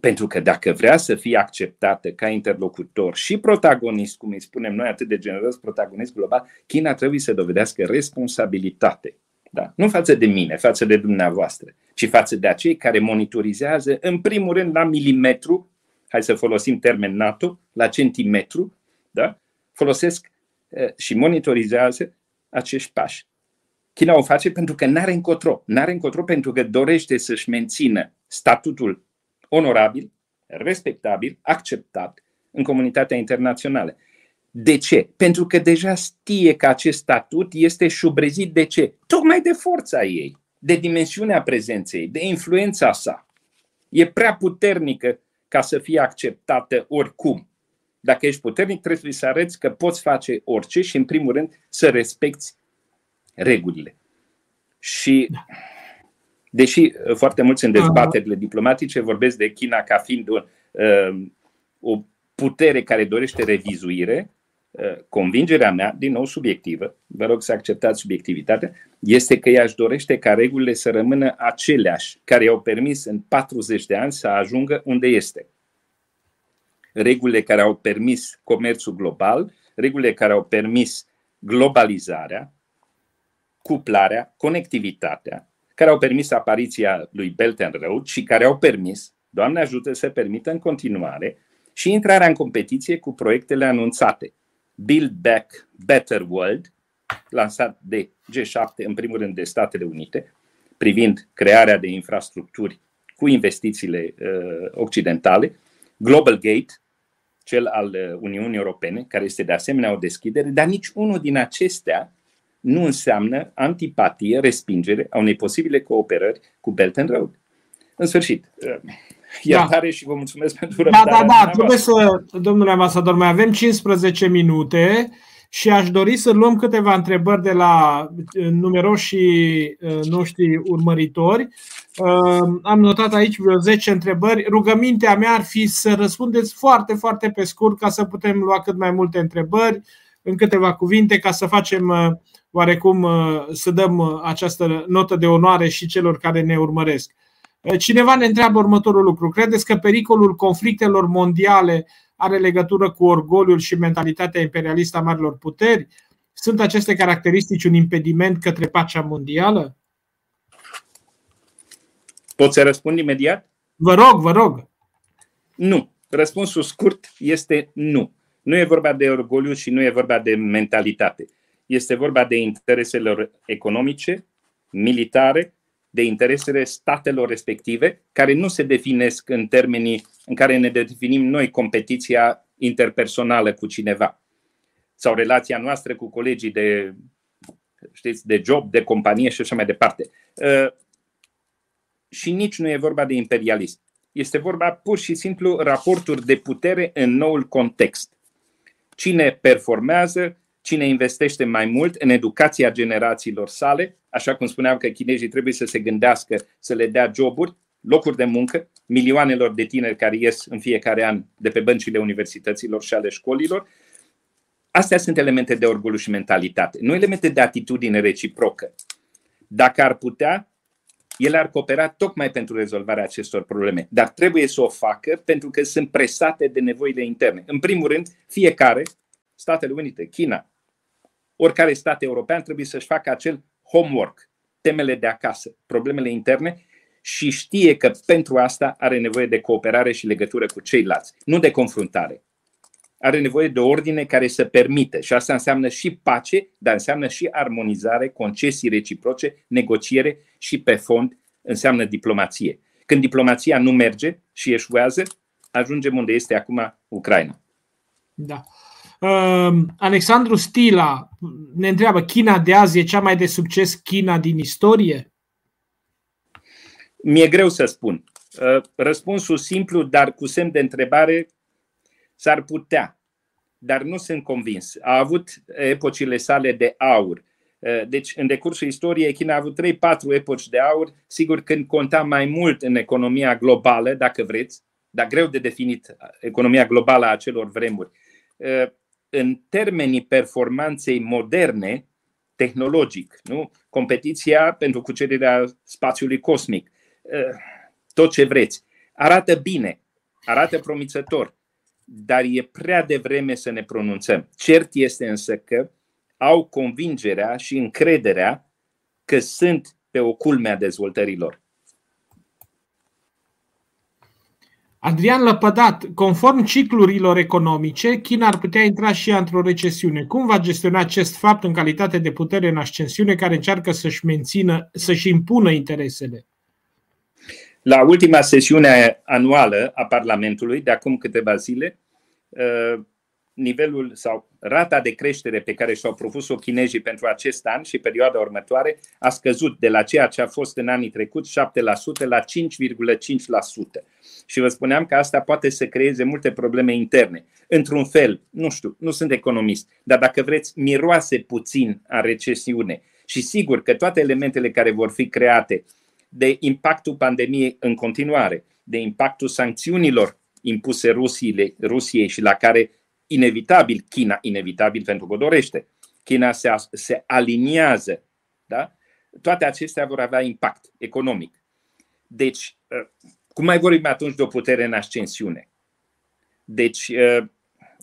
Pentru că dacă vrea să fie acceptată ca interlocutor și protagonist, cum îi spunem noi atât de generos, protagonist global, China trebuie să dovedească responsabilitate. Da? Nu față de mine, față de dumneavoastră, ci față de acei care monitorizează, în primul rând, la milimetru, hai să folosim termen NATO, la centimetru, da? folosesc uh, și monitorizează acești pași. China o face pentru că n-are încotro. N-are încotro pentru că dorește să-și mențină statutul onorabil, respectabil, acceptat în comunitatea internațională. De ce? Pentru că deja știe că acest statut este șubrezit de ce? Tocmai de forța ei, de dimensiunea prezenței, de influența sa. E prea puternică ca să fie acceptată oricum. Dacă ești puternic, trebuie să arăți că poți face orice și, în primul rând, să respecti regulile. Și, deși foarte mulți în dezbaterile diplomatice vorbesc de China ca fiind o, uh, o putere care dorește revizuire, Uh, convingerea mea, din nou subiectivă, vă rog să acceptați subiectivitatea, este că ea își dorește ca regulile să rămână aceleași, care i-au permis în 40 de ani să ajungă unde este. Regulile care au permis comerțul global, regulile care au permis globalizarea, cuplarea, conectivitatea, care au permis apariția lui Belt and Road și care au permis, Doamne ajută să permită în continuare, și intrarea în competiție cu proiectele anunțate. Build Back Better World, lansat de G7, în primul rând de Statele Unite, privind crearea de infrastructuri cu investițiile occidentale, Global Gate, cel al Uniunii Europene, care este de asemenea o deschidere, dar nici unul din acestea nu înseamnă antipatie, respingere a unei posibile cooperări cu Belt and Road. În sfârșit, iertare da. și vă mulțumesc pentru răbdarea. Da, da, da, trebuie să, domnule ambasador, mai avem 15 minute și aș dori să luăm câteva întrebări de la uh, numeroși uh, noștri urmăritori. Uh, am notat aici vreo 10 întrebări. Rugămintea mea ar fi să răspundeți foarte, foarte pe scurt ca să putem lua cât mai multe întrebări în câteva cuvinte ca să facem oarecum să dăm această notă de onoare și celor care ne urmăresc. Cineva ne întreabă următorul lucru. Credeți că pericolul conflictelor mondiale are legătură cu orgoliul și mentalitatea imperialistă a marilor puteri? Sunt aceste caracteristici un impediment către pacea mondială? Pot să răspund imediat? Vă rog, vă rog. Nu. Răspunsul scurt este nu. Nu e vorba de orgoliu și nu e vorba de mentalitate. Este vorba de interesele economice, militare de interesele statelor respective, care nu se definesc în termenii în care ne definim noi competiția interpersonală cu cineva sau relația noastră cu colegii de, știți, de job, de companie și așa mai departe. Uh, și nici nu e vorba de imperialism. Este vorba pur și simplu raporturi de putere în noul context. Cine performează, cine investește mai mult în educația generațiilor sale, așa cum spuneam că chinezii trebuie să se gândească să le dea joburi, locuri de muncă, milioanelor de tineri care ies în fiecare an de pe băncile universităților și ale școlilor. Astea sunt elemente de orgoliu și mentalitate, nu elemente de atitudine reciprocă. Dacă ar putea, ele ar coopera tocmai pentru rezolvarea acestor probleme, dar trebuie să o facă pentru că sunt presate de nevoile interne. În primul rând, fiecare, Statele Unite, China, oricare stat european trebuie să-și facă acel homework, temele de acasă, problemele interne și știe că pentru asta are nevoie de cooperare și legătură cu ceilalți, nu de confruntare. Are nevoie de ordine care să permite și asta înseamnă și pace, dar înseamnă și armonizare, concesii reciproce, negociere și pe fond înseamnă diplomație. Când diplomația nu merge și eșuează, ajungem unde este acum Ucraina. Da. Uh, Alexandru Stila ne întreabă, China de azi e cea mai de succes China din istorie? Mi-e greu să spun. Uh, răspunsul simplu, dar cu semn de întrebare, s-ar putea, dar nu sunt convins. A avut epocile sale de aur. Uh, deci, în decursul istoriei, China a avut 3-4 epoci de aur, sigur când conta mai mult în economia globală, dacă vreți, dar greu de definit economia globală a acelor vremuri în termenii performanței moderne, tehnologic, nu? competiția pentru cucerirea spațiului cosmic, eh, tot ce vreți, arată bine, arată promițător, dar e prea devreme să ne pronunțăm. Cert este însă că au convingerea și încrederea că sunt pe o culme a dezvoltărilor. Adrian Lăpădat, conform ciclurilor economice, China ar putea intra și într-o recesiune. Cum va gestiona acest fapt în calitate de putere în ascensiune care încearcă să-și mențină, să-și impună interesele? La ultima sesiune anuală a Parlamentului, de acum câteva zile, uh, nivelul sau rata de creștere pe care și-au propus-o chinezii pentru acest an și perioada următoare a scăzut de la ceea ce a fost în anii trecuți 7% la 5,5%. Și vă spuneam că asta poate să creeze multe probleme interne. Într-un fel, nu știu, nu sunt economist, dar dacă vreți, miroase puțin a recesiune. Și sigur că toate elementele care vor fi create de impactul pandemiei în continuare, de impactul sancțiunilor impuse Rusiei, Rusiei și la care inevitabil China, inevitabil pentru că o dorește, China se, se aliniază, da? toate acestea vor avea impact economic. Deci, ă, cum mai vorbim atunci de o putere în ascensiune? Deci, ă,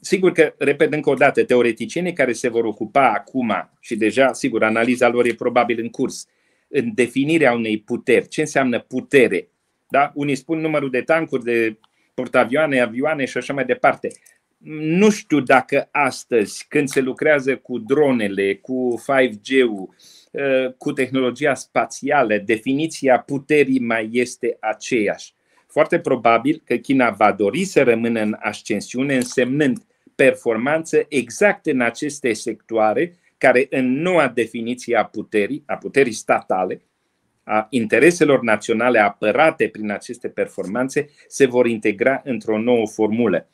sigur că, repet încă o dată, teoreticienii care se vor ocupa acum și deja, sigur, analiza lor e probabil în curs, în definirea unei puteri. Ce înseamnă putere? Da? Unii spun numărul de tancuri, de portavioane, avioane și așa mai departe nu știu dacă astăzi, când se lucrează cu dronele, cu 5G-ul, uh, cu tehnologia spațială, definiția puterii mai este aceeași. Foarte probabil că China va dori să rămână în ascensiune, însemnând performanță exact în aceste sectoare care în noua definiție a puterii, a puterii statale, a intereselor naționale apărate prin aceste performanțe, se vor integra într-o nouă formulă.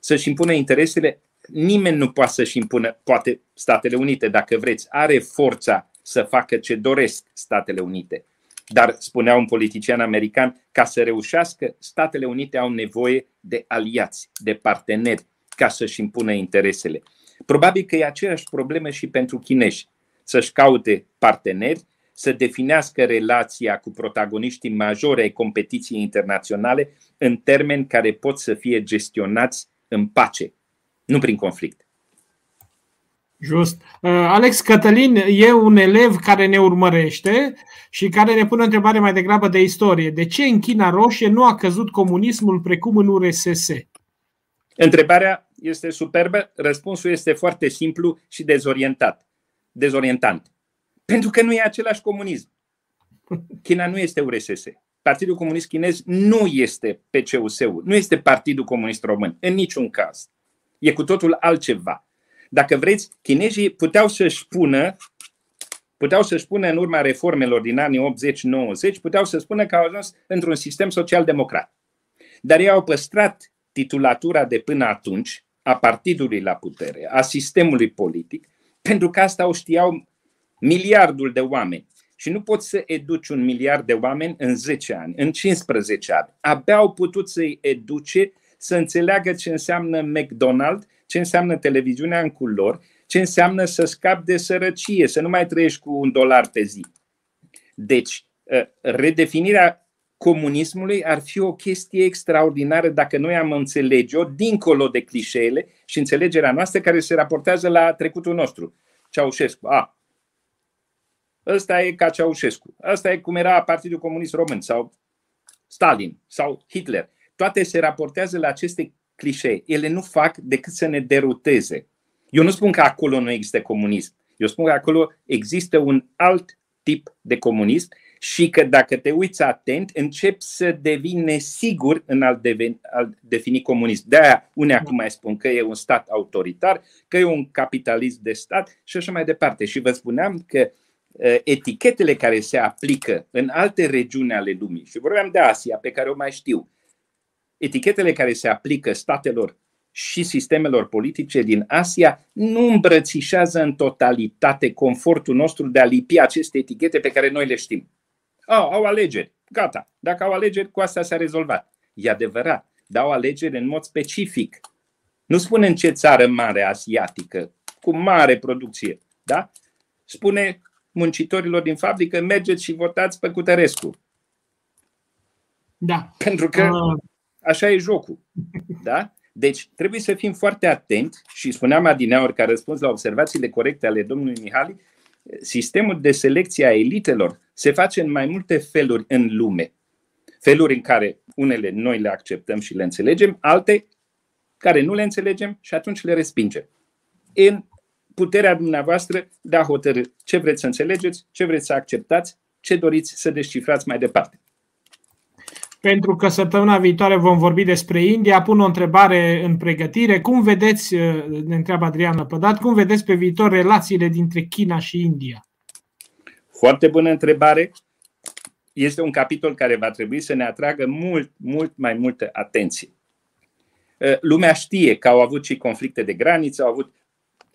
Să-și impună interesele, nimeni nu poate să-și impună, poate Statele Unite, dacă vreți, are forța să facă ce doresc Statele Unite. Dar, spunea un politician american, ca să reușească, Statele Unite au nevoie de aliați, de parteneri, ca să-și impună interesele. Probabil că e aceeași problemă și pentru chinezi. Să-și caute parteneri, să definească relația cu protagoniștii majore ai competiției internaționale în termeni care pot să fie gestionați în pace, nu prin conflict. Just. Uh, Alex Cătălin e un elev care ne urmărește și care ne pune o întrebare mai degrabă de istorie. De ce în China Roșie nu a căzut comunismul precum în URSS? Întrebarea este superbă, răspunsul este foarte simplu și dezorientat. Dezorientant. Pentru că nu e același comunism. China nu este URSS. Partidul Comunist Chinez nu este PCUS-ul, nu este Partidul Comunist Român, în niciun caz. E cu totul altceva. Dacă vreți, chinezii puteau să-și pună puteau să-și pună în urma reformelor din anii 80-90, puteau să spună că au ajuns într-un sistem social-democrat. Dar ei au păstrat titulatura de până atunci a partidului la putere, a sistemului politic, pentru că asta o știau miliardul de oameni. Și nu poți să educi un miliard de oameni în 10 ani, în 15 ani. Abia au putut să-i educe să înțeleagă ce înseamnă McDonald's, ce înseamnă televiziunea în culori, ce înseamnă să scapi de sărăcie, să nu mai trăiești cu un dolar pe zi. Deci, ă, redefinirea comunismului ar fi o chestie extraordinară dacă noi am înțelege-o dincolo de clișeele și înțelegerea noastră care se raportează la trecutul nostru. Ceaușescu, a, ăsta e ca Ceaușescu, ăsta e cum era Partidul Comunist Român sau Stalin sau Hitler. Toate se raportează la aceste clișee. Ele nu fac decât să ne deruteze. Eu nu spun că acolo nu există comunism. Eu spun că acolo există un alt tip de comunism și că dacă te uiți atent, începi să devii nesigur în a defini comunism. De-aia unii acum mai spun că e un stat autoritar, că e un capitalism de stat și așa mai departe. Și vă spuneam că etichetele care se aplică în alte regiuni ale lumii, și vorbeam de Asia, pe care o mai știu, etichetele care se aplică statelor și sistemelor politice din Asia nu îmbrățișează în totalitate confortul nostru de a lipi aceste etichete pe care noi le știm. Au, au alegeri. Gata. Dacă au alegeri, cu asta s-a rezolvat. E adevărat. Dau alegeri în mod specific. Nu spune în ce țară mare asiatică, cu mare producție. Da? Spune muncitorilor din fabrică, mergeți și votați pe Cutărescu. Da. Pentru că uh. așa e jocul. Da? Deci trebuie să fim foarte atenți și spuneam adineaori ca răspuns la observațiile corecte ale domnului Mihali, sistemul de selecție a elitelor se face în mai multe feluri în lume. Feluri în care unele noi le acceptăm și le înțelegem, alte care nu le înțelegem și atunci le respingem. În puterea dumneavoastră de a hotărâ ce vreți să înțelegeți, ce vreți să acceptați, ce doriți să descifrați mai departe pentru că săptămâna viitoare vom vorbi despre India. Pun o întrebare în pregătire. Cum vedeți, uh, ne întreabă Adrian Pădat, cum vedeți pe viitor relațiile dintre China și India? Foarte bună întrebare. Este un capitol care va trebui să ne atragă mult, mult mai multă atenție. Uh, lumea știe că au avut și conflicte de graniță, au avut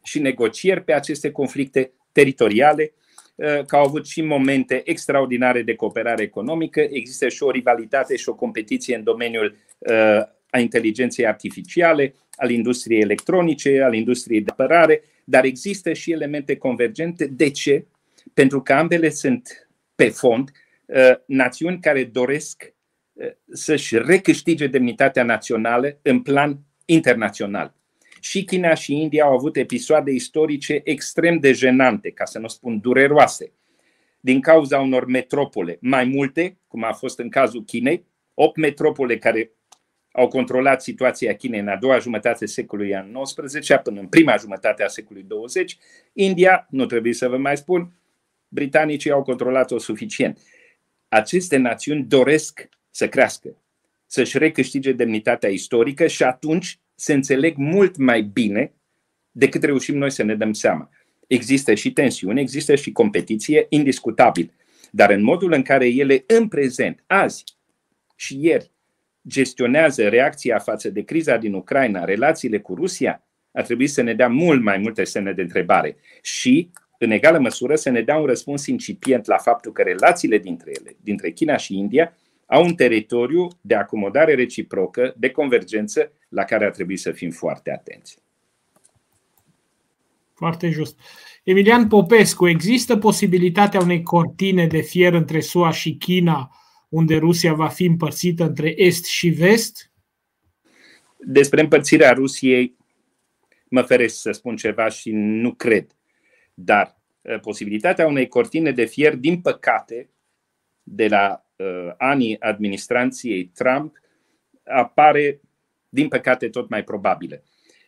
și negocieri pe aceste conflicte teritoriale Uh, că au avut și momente extraordinare de cooperare economică, există și o rivalitate și o competiție în domeniul uh, a inteligenței artificiale, al industriei electronice, al industriei de apărare, dar există și elemente convergente. De ce? Pentru că ambele sunt pe fond uh, națiuni care doresc să-și recâștige demnitatea națională în plan internațional și China și India au avut episoade istorice extrem de jenante, ca să nu spun dureroase, din cauza unor metropole, mai multe, cum a fost în cazul Chinei, opt metropole care au controlat situația Chinei în a doua jumătate a secolului an 19 până în prima jumătate a secolului 20. India, nu trebuie să vă mai spun, britanicii au controlat-o suficient. Aceste națiuni doresc să crească, să-și recâștige demnitatea istorică și atunci se înțeleg mult mai bine decât reușim noi să ne dăm seama. Există și tensiune, există și competiție, indiscutabil. Dar în modul în care ele în prezent, azi și ieri, gestionează reacția față de criza din Ucraina, relațiile cu Rusia, ar trebui să ne dea mult mai multe semne de întrebare și, în egală măsură, să ne dea un răspuns incipient la faptul că relațiile dintre ele, dintre China și India, au un teritoriu de acomodare reciprocă, de convergență, la care ar trebui să fim foarte atenți. Foarte just. Emilian Popescu, există posibilitatea unei cortine de fier între SUA și China, unde Rusia va fi împărțită între Est și Vest? Despre împărțirea Rusiei mă feresc să spun ceva și nu cred. Dar uh, posibilitatea unei cortine de fier, din păcate, de la uh, anii administrației Trump, apare, din păcate, tot mai probabilă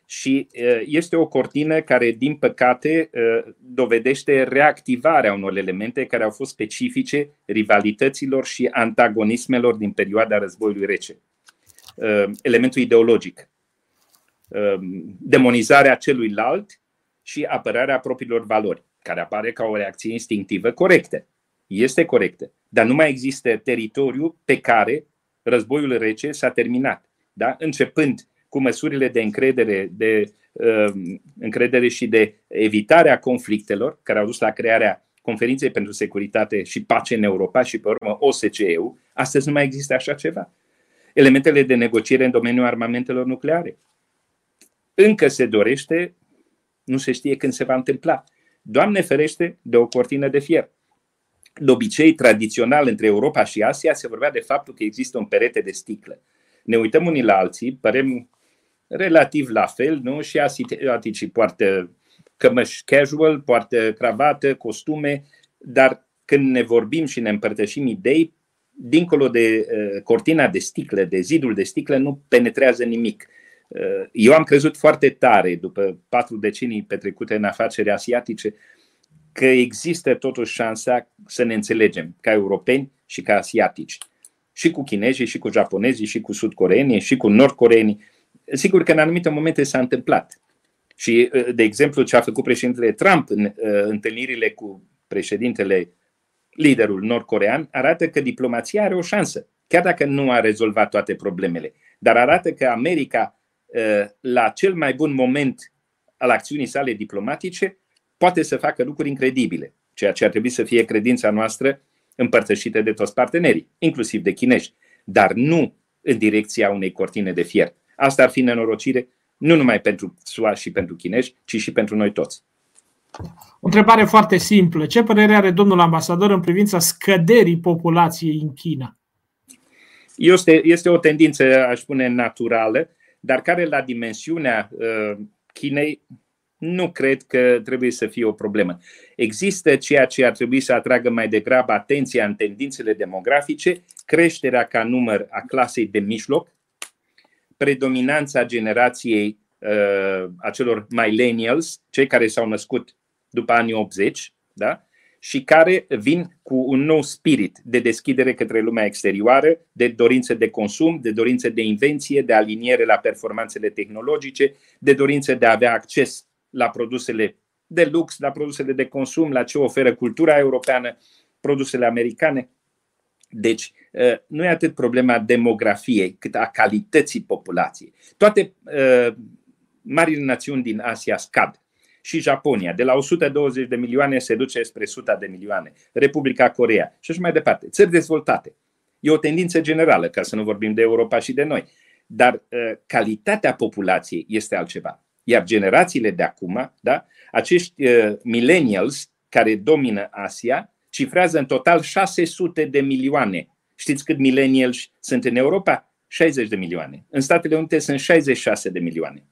și este o cortină care, din păcate, dovedește reactivarea unor elemente care au fost specifice rivalităților și antagonismelor din perioada războiului rece. Elementul ideologic, demonizarea celuilalt și apărarea propriilor valori, care apare ca o reacție instinctivă corectă. Este corectă, dar nu mai există teritoriu pe care războiul rece s-a terminat. Da? Începând cu măsurile de încredere, de uh, încredere și de evitare a conflictelor, care au dus la crearea Conferinței pentru Securitate și Pace în Europa și, pe urmă, OSCE-ul, astăzi nu mai există așa ceva. Elementele de negociere în domeniul armamentelor nucleare. Încă se dorește, nu se știe când se va întâmpla. Doamne ferește de o cortină de fier. De obicei, tradițional, între Europa și Asia se vorbea de faptul că există un perete de sticlă. Ne uităm unii la alții, părem relativ la fel, nu? Și asiaticii poartă cămăși casual, poartă cravată, costume, dar când ne vorbim și ne împărtășim idei, dincolo de uh, cortina de sticlă, de zidul de sticlă, nu penetrează nimic. Uh, eu am crezut foarte tare, după patru decenii petrecute în afaceri asiatice, că există totuși șansa să ne înțelegem ca europeni și ca asiatici. Și cu chinezii, și cu japonezii, și cu sudcoreenii, și cu nordcoreenii sigur că în anumite momente s-a întâmplat. Și, uh, de exemplu, ce a făcut președintele Trump în uh, întâlnirile cu președintele, liderul nord-corean, arată că diplomația are o șansă, chiar dacă nu a rezolvat toate problemele. Dar arată că America, uh, la cel mai bun moment al acțiunii sale diplomatice, poate să facă lucruri incredibile, ceea ce ar trebui să fie credința noastră împărtășită de toți partenerii, inclusiv de chinezi, dar nu în direcția unei cortine de fier. Asta ar fi nenorocire nu numai pentru SUA și pentru chinezi, ci și pentru noi toți. O întrebare foarte simplă. Ce părere are domnul ambasador în privința scăderii populației în China? Este, este o tendință, aș spune, naturală, dar care la dimensiunea uh, Chinei nu cred că trebuie să fie o problemă. Există ceea ce ar trebui să atragă mai degrabă atenția în tendințele demografice, creșterea ca număr a clasei de mijloc, predominanța generației uh, acelor millennials, cei care s-au născut după anii 80, da? și care vin cu un nou spirit de deschidere către lumea exterioară, de dorință de consum, de dorință de invenție, de aliniere la performanțele tehnologice, de dorință de a avea acces la produsele de lux, la produsele de consum, la ce oferă cultura europeană, produsele americane. Deci, uh, nu e atât problema demografiei, cât a calității populației. Toate uh, marile națiuni din Asia scad. Și Japonia, de la 120 de milioane se duce spre 100 de milioane. Republica Corea și așa mai departe. Țări dezvoltate. E o tendință generală, ca să nu vorbim de Europa și de noi. Dar uh, calitatea populației este altceva. Iar generațiile de acum, da, acești uh, millennials care domină Asia, cifrează în total 600 de milioane. Știți cât millennials sunt în Europa? 60 de milioane. În Statele Unite sunt 66 de milioane.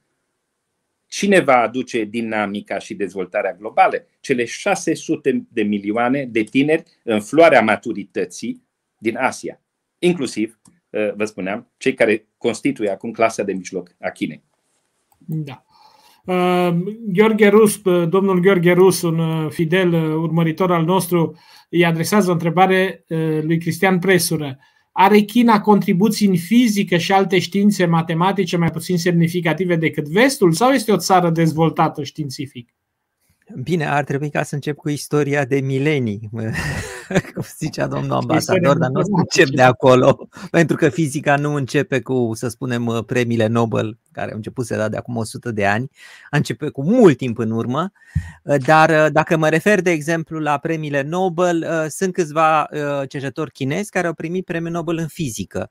Cine va aduce dinamica și dezvoltarea globală? Cele 600 de milioane de tineri în floarea maturității din Asia, inclusiv vă spuneam, cei care constituie acum clasa de mijloc a Chinei. Da. Uh, Gheorghe Rus, domnul Gheorghe Rus, un fidel urmăritor al nostru, îi adresează o întrebare lui Cristian Presură. Are China contribuții în fizică și alte științe matematice mai puțin semnificative decât vestul sau este o țară dezvoltată științific? Bine, ar trebui ca să încep cu istoria de milenii, cum zicea domnul ambasador, dar nu încep de acolo, pentru că fizica nu începe cu, să spunem, premiile Nobel, care au început să da de acum 100 de ani, a început cu mult timp în urmă, dar dacă mă refer, de exemplu, la premiile Nobel, sunt câțiva cercetători chinezi care au primit premiul Nobel în fizică.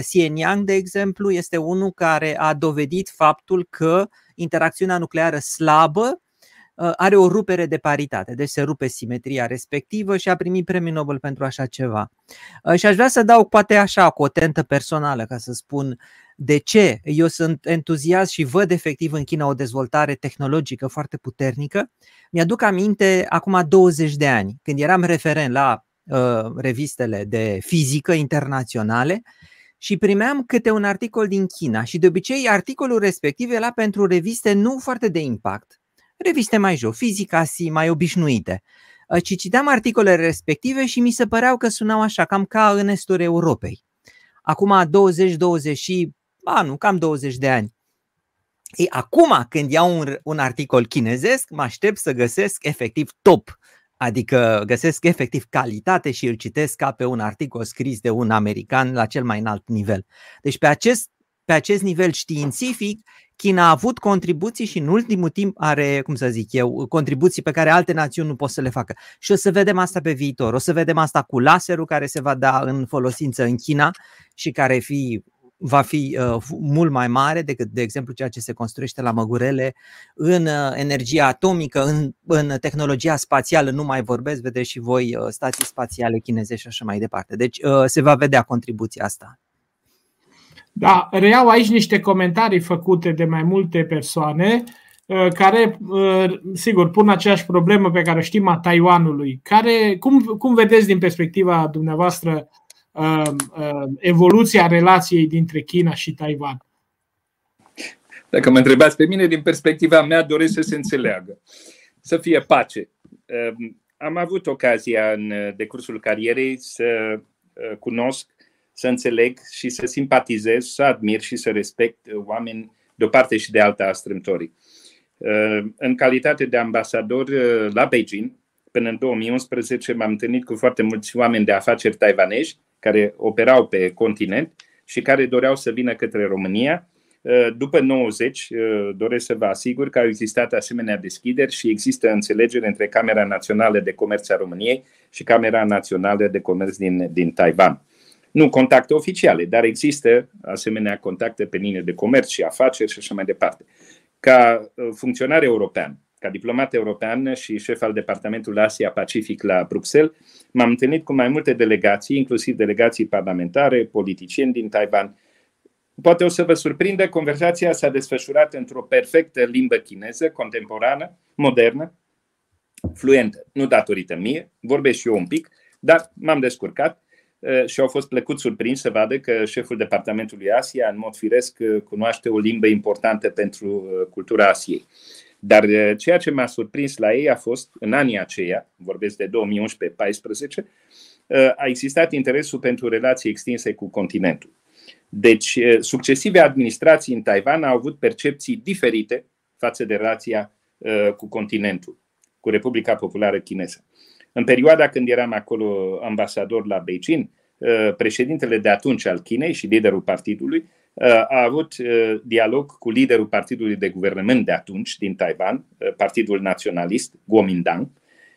Xie Yang, de exemplu, este unul care a dovedit faptul că interacțiunea nucleară slabă Uh, are o rupere de paritate, deci se rupe simetria respectivă și a primit premiul Nobel pentru așa ceva. Uh, și aș vrea să dau poate așa cu o tentă personală ca să spun de ce eu sunt entuziast și văd efectiv în China o dezvoltare tehnologică foarte puternică. Mi-aduc aminte acum 20 de ani, când eram referent la uh, revistele de fizică internaționale și primeam câte un articol din China și de obicei articolul respectiv era pentru reviste nu foarte de impact, reviste mai jo, fizica si mai obișnuite. Ă, ci citeam articolele respective și mi se păreau că sunau așa, cam ca în estul Europei. Acum 20-20 și, ba nu, cam 20 de ani. Ei, acum când iau un, un articol chinezesc, mă aștept să găsesc efectiv top, adică găsesc efectiv calitate și îl citesc ca pe un articol scris de un american la cel mai înalt nivel. Deci pe acest, pe acest nivel științific, China a avut contribuții și în ultimul timp are, cum să zic eu, contribuții pe care alte națiuni nu pot să le facă. Și o să vedem asta pe viitor. O să vedem asta cu laserul care se va da în folosință în China și care fi, va fi uh, mult mai mare decât, de exemplu, ceea ce se construiește la Măgurele în uh, energia atomică, în, în tehnologia spațială, nu mai vorbesc, vedeți și voi uh, stații spațiale chinezești și așa mai departe. Deci uh, se va vedea contribuția asta. Da, reiau aici niște comentarii făcute de mai multe persoane uh, care, uh, sigur, pun aceeași problemă pe care știm a Taiwanului. Care, cum, cum vedeți din perspectiva dumneavoastră uh, evoluția relației dintre China și Taiwan? Dacă mă întrebați pe mine, din perspectiva mea, doresc să se înțeleagă. Să fie pace. Am avut ocazia în decursul carierei să cunosc să înțeleg și să simpatizez, să admir și să respect oameni de o parte și de alta a strâmtorii. Uh, în calitate de ambasador uh, la Beijing, până în 2011 m-am întâlnit cu foarte mulți oameni de afaceri taiwanezi care operau pe continent și care doreau să vină către România. Uh, după 90, doresc să vă asigur că au existat asemenea deschideri și există înțelegere între Camera Națională de Comerț a României și Camera Națională de Comerț din, din Taiwan. Nu contacte oficiale, dar există asemenea contacte pe linie de comerț și afaceri și așa mai departe. Ca uh, funcționar european, ca diplomat european și șef al Departamentului Asia-Pacific la Bruxelles, m-am întâlnit cu mai multe delegații, inclusiv delegații parlamentare, politicieni din Taiwan. Poate o să vă surprindă, conversația s-a desfășurat într-o perfectă limbă chineză, contemporană, modernă, fluentă. Nu datorită mie, vorbesc și eu un pic, dar m-am descurcat Eh, și au fost plăcut surprins să vadă că șeful departamentului Asia, în mod firesc, eh, cunoaște o limbă importantă pentru eh, cultura Asiei. Dar ceea ce m-a surprins la ei a fost, în anii aceia, vorbesc de 2011-14, a existat interesul pentru relații extinse cu continentul. Deci, succesive administrații în Taiwan au avut percepții diferite față de relația cu continentul, cu Republica Populară Chineză. În perioada când eram acolo ambasador la Beijing, uh, președintele de atunci al Chinei și liderul partidului uh, a avut uh, dialog cu liderul partidului de guvernământ de atunci din Taiwan, Partidul Naționalist, Kuomintang,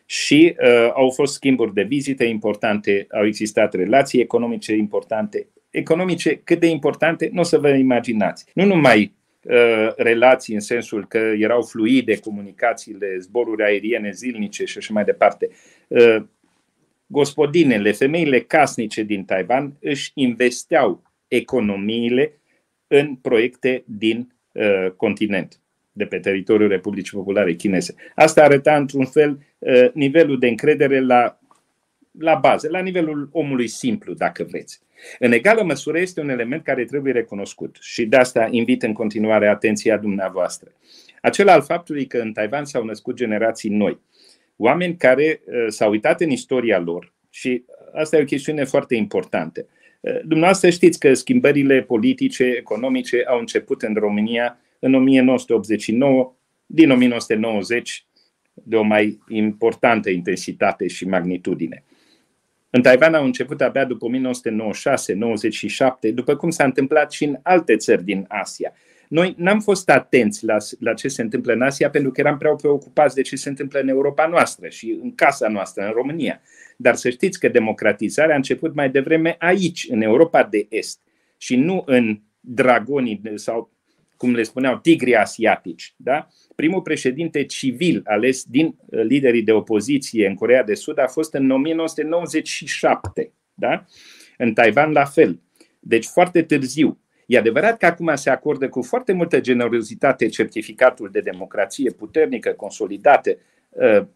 și uh, au fost schimburi de vizite importante, au existat relații economice importante. Economice cât de importante, nu o să vă imaginați. Nu numai Uh, relații în sensul că erau fluide comunicațiile, zboruri aeriene zilnice și așa mai departe. Uh, gospodinele, femeile casnice din Taiwan își investeau economiile în proiecte din uh, continent de pe teritoriul Republicii Populare Chineze. Asta arăta într-un fel nivelul de încredere la, la bază, la nivelul omului simplu, dacă vreți. În egală măsură este un element care trebuie recunoscut și de asta invit în continuare atenția dumneavoastră. Acela al faptului că în Taiwan s-au născut generații noi, oameni care uh, s-au uitat în istoria lor și asta e o chestiune foarte importantă. Uh, dumneavoastră știți că schimbările politice, economice au început în România în 1989, din 1990 de o mai importantă intensitate și magnitudine. În Taiwan au început abia după 1996-97, după cum s-a întâmplat și în alte țări din Asia. Noi n-am fost atenți la, la ce se întâmplă în Asia pentru că eram prea preocupați de ce se întâmplă în Europa noastră și în casa noastră, în România. Dar să știți că democratizarea a început mai devreme aici, în Europa de Est, și nu în dragonii sau, cum le spuneau, tigrii asiatici. Da? Primul președinte civil ales din uh, liderii de opoziție în Corea de Sud a fost în 1997. Da? În Taiwan la fel. Deci foarte târziu. E adevărat că acum se acordă cu foarte multă generozitate certificatul de democrație puternică, consolidată, uh,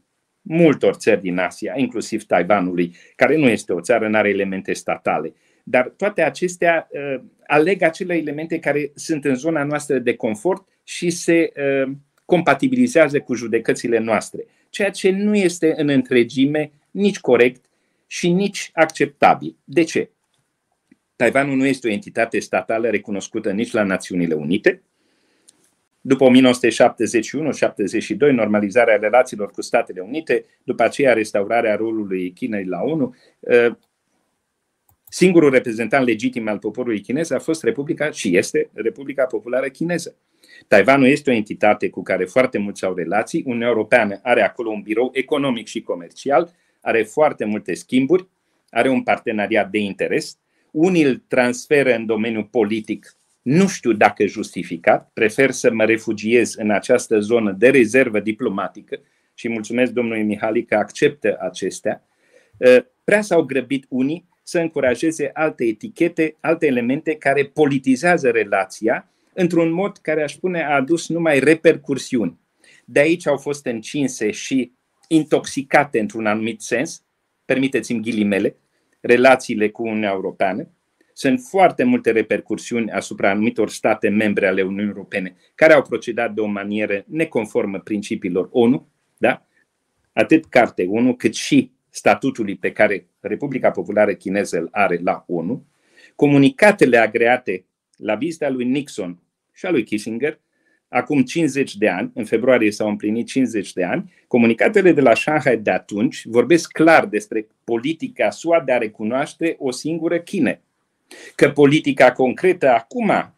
multor țări din Asia, inclusiv Taiwanului, care nu este o țară, nu are elemente statale. Dar toate acestea uh, aleg acele elemente care sunt în zona noastră de confort și se uh, compatibilizează cu judecățile noastre, ceea ce nu este în întregime nici corect și nici acceptabil. De ce? Taiwanul nu este o entitate statală recunoscută nici la Națiunile Unite. După 1971-72, normalizarea relațiilor cu Statele Unite, după aceea restaurarea rolului Chinei la ONU, ă, singurul reprezentant legitim al poporului chinez a fost Republica și este Republica Populară Chineză. Taiwanul este o entitate cu care foarte mulți au relații. Uniunea Europeană are acolo un birou economic și comercial, are foarte multe schimburi, are un parteneriat de interes unii îl transferă în domeniul politic, nu știu dacă justificat, prefer să mă refugiez în această zonă de rezervă diplomatică și mulțumesc domnului Mihali că acceptă acestea. Ă, prea s-au grăbit unii să încurajeze alte etichete, alte elemente care politizează relația într-un mod care, aș spune, a adus numai repercursiuni. De aici au fost încinse și intoxicate într-un anumit sens, permiteți-mi ghilimele, relațiile cu Uniunea Europeană. Sunt foarte multe repercursiuni asupra anumitor state membre ale Uniunii Europene care au procedat de o manieră neconformă principiilor ONU, da? atât Carte 1 cât și statutului pe care Republica Populară Chineză îl are la ONU, comunicatele agreate la vizita lui Nixon și a lui Kissinger acum 50 de ani, în februarie s-au împlinit 50 de ani, comunicatele de la Shanghai de atunci vorbesc clar despre politica SUA de a recunoaște o singură China. Că politica concretă acum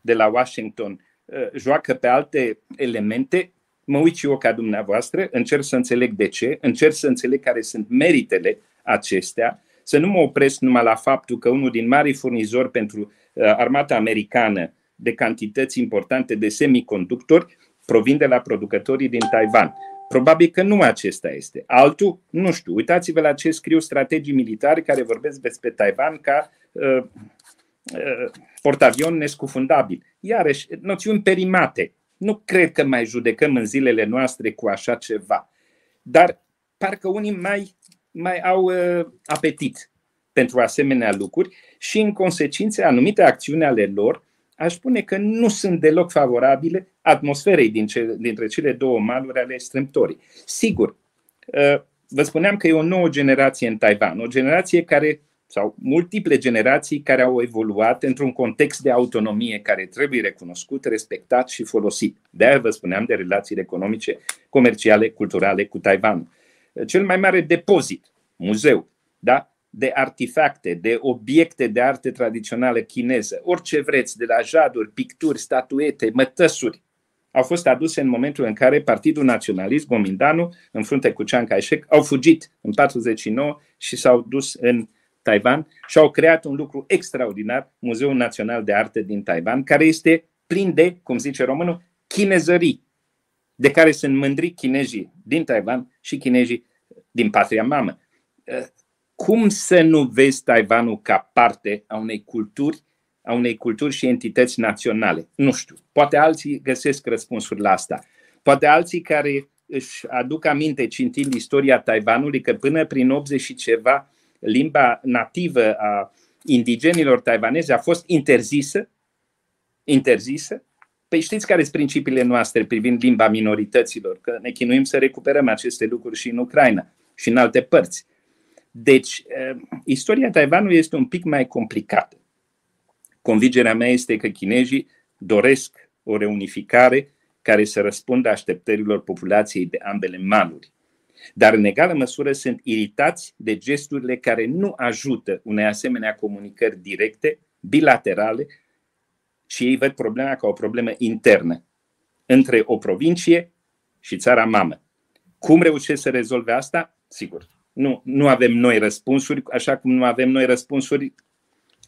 de la Washington uh, joacă pe alte elemente, mă uit și eu ca dumneavoastră, încerc să înțeleg de ce, încerc să înțeleg care sunt meritele acestea, să nu mă opresc numai la faptul că unul din marii furnizori pentru uh, armata americană de cantități importante de semiconductori provin de la producătorii din Taiwan. Probabil că nu acesta este. Altul, nu știu. Uitați-vă la ce scriu strategii militari care vorbesc despre Taiwan ca uh, uh, portavion nescufundabil. Iarăși, noțiuni perimate. Nu cred că mai judecăm în zilele noastre cu așa ceva. Dar parcă unii mai, mai au uh, apetit pentru asemenea lucruri și, în consecință, anumite acțiuni ale lor aș spune că nu sunt deloc favorabile atmosferei din ce, dintre cele două maluri ale strâmtorii. Sigur, uh, vă spuneam că e o nouă generație în Taiwan, o generație care, sau multiple generații care au evoluat într-un context de autonomie care trebuie recunoscut, respectat și folosit. De aia vă spuneam de relațiile economice, comerciale, culturale cu Taiwan. Cel mai mare depozit, muzeu, da? de artefacte, de obiecte de arte tradițională chineză, orice vreți, de la jaduri, picturi, statuete, mătăsuri, au fost aduse în momentul în care Partidul Naționalist, Gomindanu, în frunte cu Chiang Kai-shek, au fugit în 49 și s-au dus în Taiwan și au creat un lucru extraordinar, Muzeul Național de Arte din Taiwan, care este plin de, cum zice românul, chinezării, de care sunt mândri chinezii din Taiwan și chinezii din patria mamă cum să nu vezi Taiwanul ca parte a unei culturi, a unei culturi și entități naționale? Nu știu. Poate alții găsesc răspunsuri la asta. Poate alții care își aduc aminte cintind istoria Taiwanului că până prin 80 și ceva limba nativă a indigenilor taiwanezi a fost interzisă, interzisă. Păi știți care sunt principiile noastre privind limba minorităților? Că ne chinuim să recuperăm aceste lucruri și în Ucraina și în alte părți. Deci, eh, istoria Taiwanului este un pic mai complicată. Convingerea mea este că chinezii doresc o reunificare care să răspundă așteptărilor populației de ambele maluri. Dar în egală măsură sunt iritați de gesturile care nu ajută unei asemenea comunicări directe, bilaterale, și ei văd problema ca o problemă internă între o provincie și țara mamă. Cum reușesc să rezolve asta? Sigur, nu, nu avem noi răspunsuri, așa cum nu avem noi răspunsuri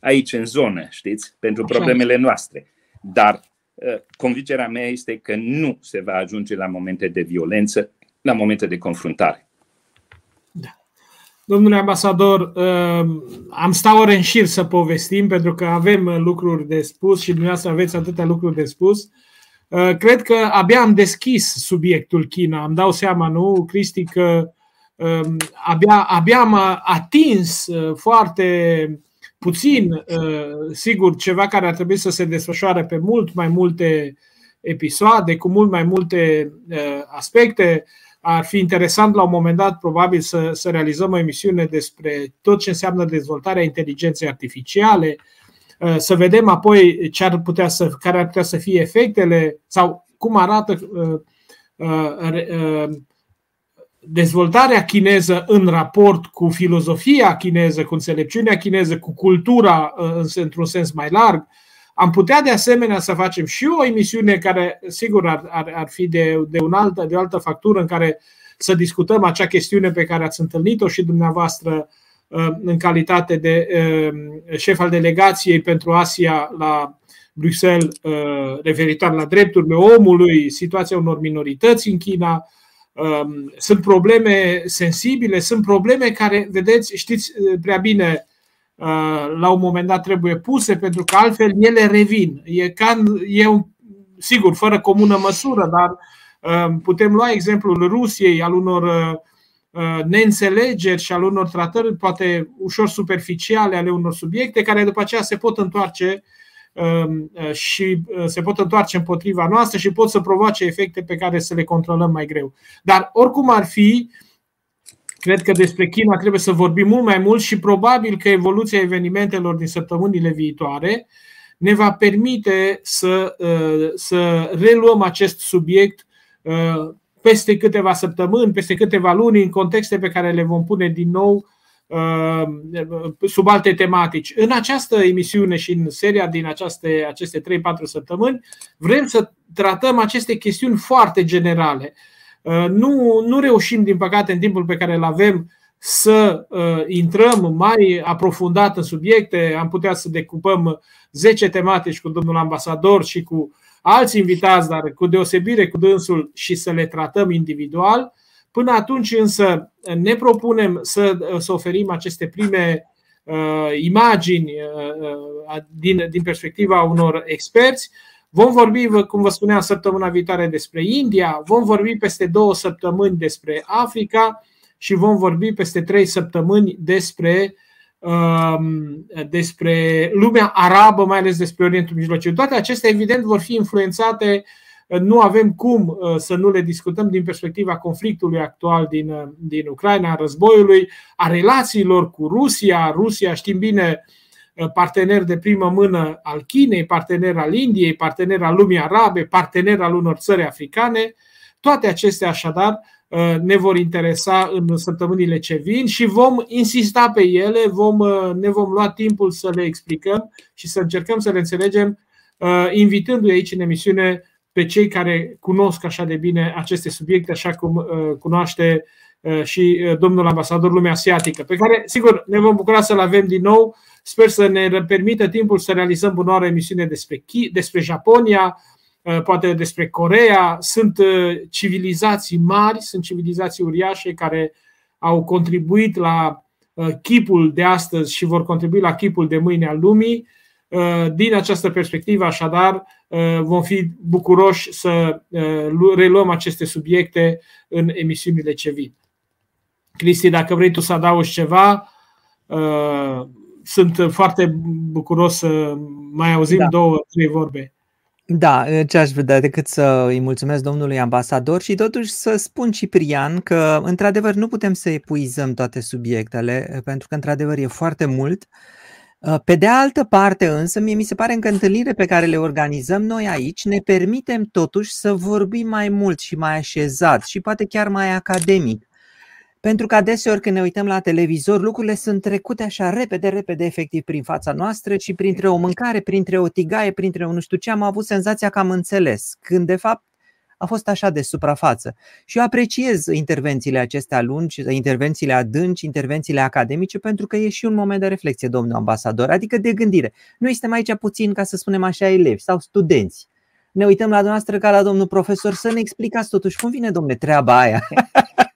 aici în zonă, știți, pentru problemele noastre. Dar ă, convingerea mea este că nu se va ajunge la momente de violență, la momente de confruntare. Da. Domnule ambasador, ă, am sta ore în șir să povestim pentru că avem lucruri de spus și dumneavoastră aveți atâtea lucruri de spus. Ă, cred că abia am deschis subiectul China. Am dau seama, nu, Cristi, că abia, abia am atins foarte puțin, uh, sigur, ceva care ar trebui să se desfășoare pe mult mai multe episoade, cu mult mai multe uh, aspecte. Ar fi interesant la un moment dat, probabil, să, să realizăm o emisiune despre tot ce înseamnă dezvoltarea inteligenței artificiale, uh, să vedem apoi ce ar putea să, care ar putea să fie efectele sau cum arată dezvoltarea chineză în raport cu filozofia chineză, cu înțelepciunea chineză, cu cultura uh, într-un sens mai larg. Am putea de asemenea să facem și o emisiune care, sigur, ar, ar, ar fi de, de, un altă, de o altă factură în care să discutăm acea chestiune pe care ați întâlnit-o și dumneavoastră uh, în calitate de uh, șef al delegației pentru Asia la Bruxelles, referitor la drepturile omului, situația unor minorități în China, Um, sunt probleme sensibile, sunt probleme care, vedeți, știți uh, prea bine, uh, la un moment dat trebuie puse, pentru că altfel ele revin. E, ca, e un, sigur, fără comună măsură, dar um, putem lua exemplul Rusiei, al unor uh, neînțelegeri și al unor tratări poate ușor superficiale ale unor subiecte care după aceea se pot întoarce Um, uh, și uh, se pot întoarce împotriva noastră și pot să provoace efecte pe care să le controlăm mai greu. Dar oricum ar fi, cred că despre China trebuie să vorbim mult mai mult și probabil că evoluția evenimentelor din săptămânile viitoare ne va permite să, uh, să reluăm acest subiect peste câteva săptămâni, peste câteva luni, în contexte pe care le vom pune din nou Uh, sub alte tematici. În această emisiune și în seria din aceste, aceste 3-4 săptămâni vrem să tratăm aceste chestiuni foarte generale. Uh, nu, nu reușim, din păcate, în timpul pe care îl avem, să uh, intrăm mai aprofundat în subiecte. Am putea să decupăm 10 tematici cu domnul ambasador și cu alți invitați, dar cu deosebire cu dânsul și să le tratăm individual. Până atunci însă ne propunem să, să oferim aceste prime uh, imagini uh, uh, din, din perspectiva unor experți. Vom vorbi, cum vă spuneam, săptămâna viitoare despre India, vom vorbi peste două săptămâni despre Africa și vom vorbi peste trei săptămâni despre, um, despre lumea arabă, mai ales despre Orientul Mijlociu. Toate acestea, evident, vor fi influențate nu avem cum uh, să nu le discutăm din perspectiva conflictului actual din, uh, din Ucraina, a războiului, a relațiilor cu Rusia. Rusia, știm bine, uh, partener de primă mână al Chinei, partener al Indiei, partener al lumii arabe, partener al unor țări africane. Toate acestea, așadar, ne vor interesa în săptămânile ce vin și vom insista pe ele, vom, ne vom lua timpul să le explicăm și să încercăm să le înțelegem, invitându-i aici în emisiune pe cei care cunosc așa de bine aceste subiecte, așa cum uh, cunoaște uh, și uh, domnul ambasador lumea asiatică, pe care, sigur, ne vom bucura să-l avem din nou. Sper să ne permită timpul să realizăm bunoară emisiune despre, Chi, despre Japonia, poate despre Corea. Sunt civilizații mari, sunt civilizații uriașe care au contribuit la chipul de astăzi și vor contribui la chipul de mâine al lumii. Din această perspectivă, așadar, Uh, vom fi bucuroși să uh, reluăm aceste subiecte în emisiunile ce vin. Cristi, dacă vrei tu să adaugi ceva, uh, sunt foarte bucuros să mai auzim da. două, trei vorbe. Da, ce aș vrea decât să îi mulțumesc domnului ambasador și totuși să spun Ciprian că într-adevăr nu putem să epuizăm toate subiectele pentru că într-adevăr e foarte mult. Pe de altă parte însă, mie mi se pare că întâlnirile pe care le organizăm noi aici ne permitem totuși să vorbim mai mult și mai așezat și poate chiar mai academic. Pentru că adeseori când ne uităm la televizor, lucrurile sunt trecute așa repede, repede, efectiv prin fața noastră și printre o mâncare, printre o tigaie, printre un nu știu ce, am avut senzația că am înțeles, când de fapt a fost așa de suprafață. Și eu apreciez intervențiile acestea lungi, intervențiile adânci, intervențiile academice, pentru că e și un moment de reflexie, domnul ambasador, adică de gândire. Noi suntem aici puțin, ca să spunem așa, elevi sau studenți. Ne uităm la dumneavoastră ca la domnul profesor să ne explicați totuși cum vine, domnule, treaba aia.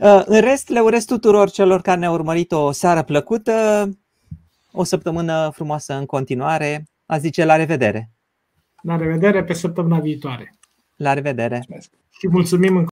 Uh, în rest, le urez tuturor celor care ne-au urmărit o seară plăcută, o săptămână frumoasă în continuare. A zice la revedere! La revedere pe săptămâna viitoare! La revedere! Și mulțumim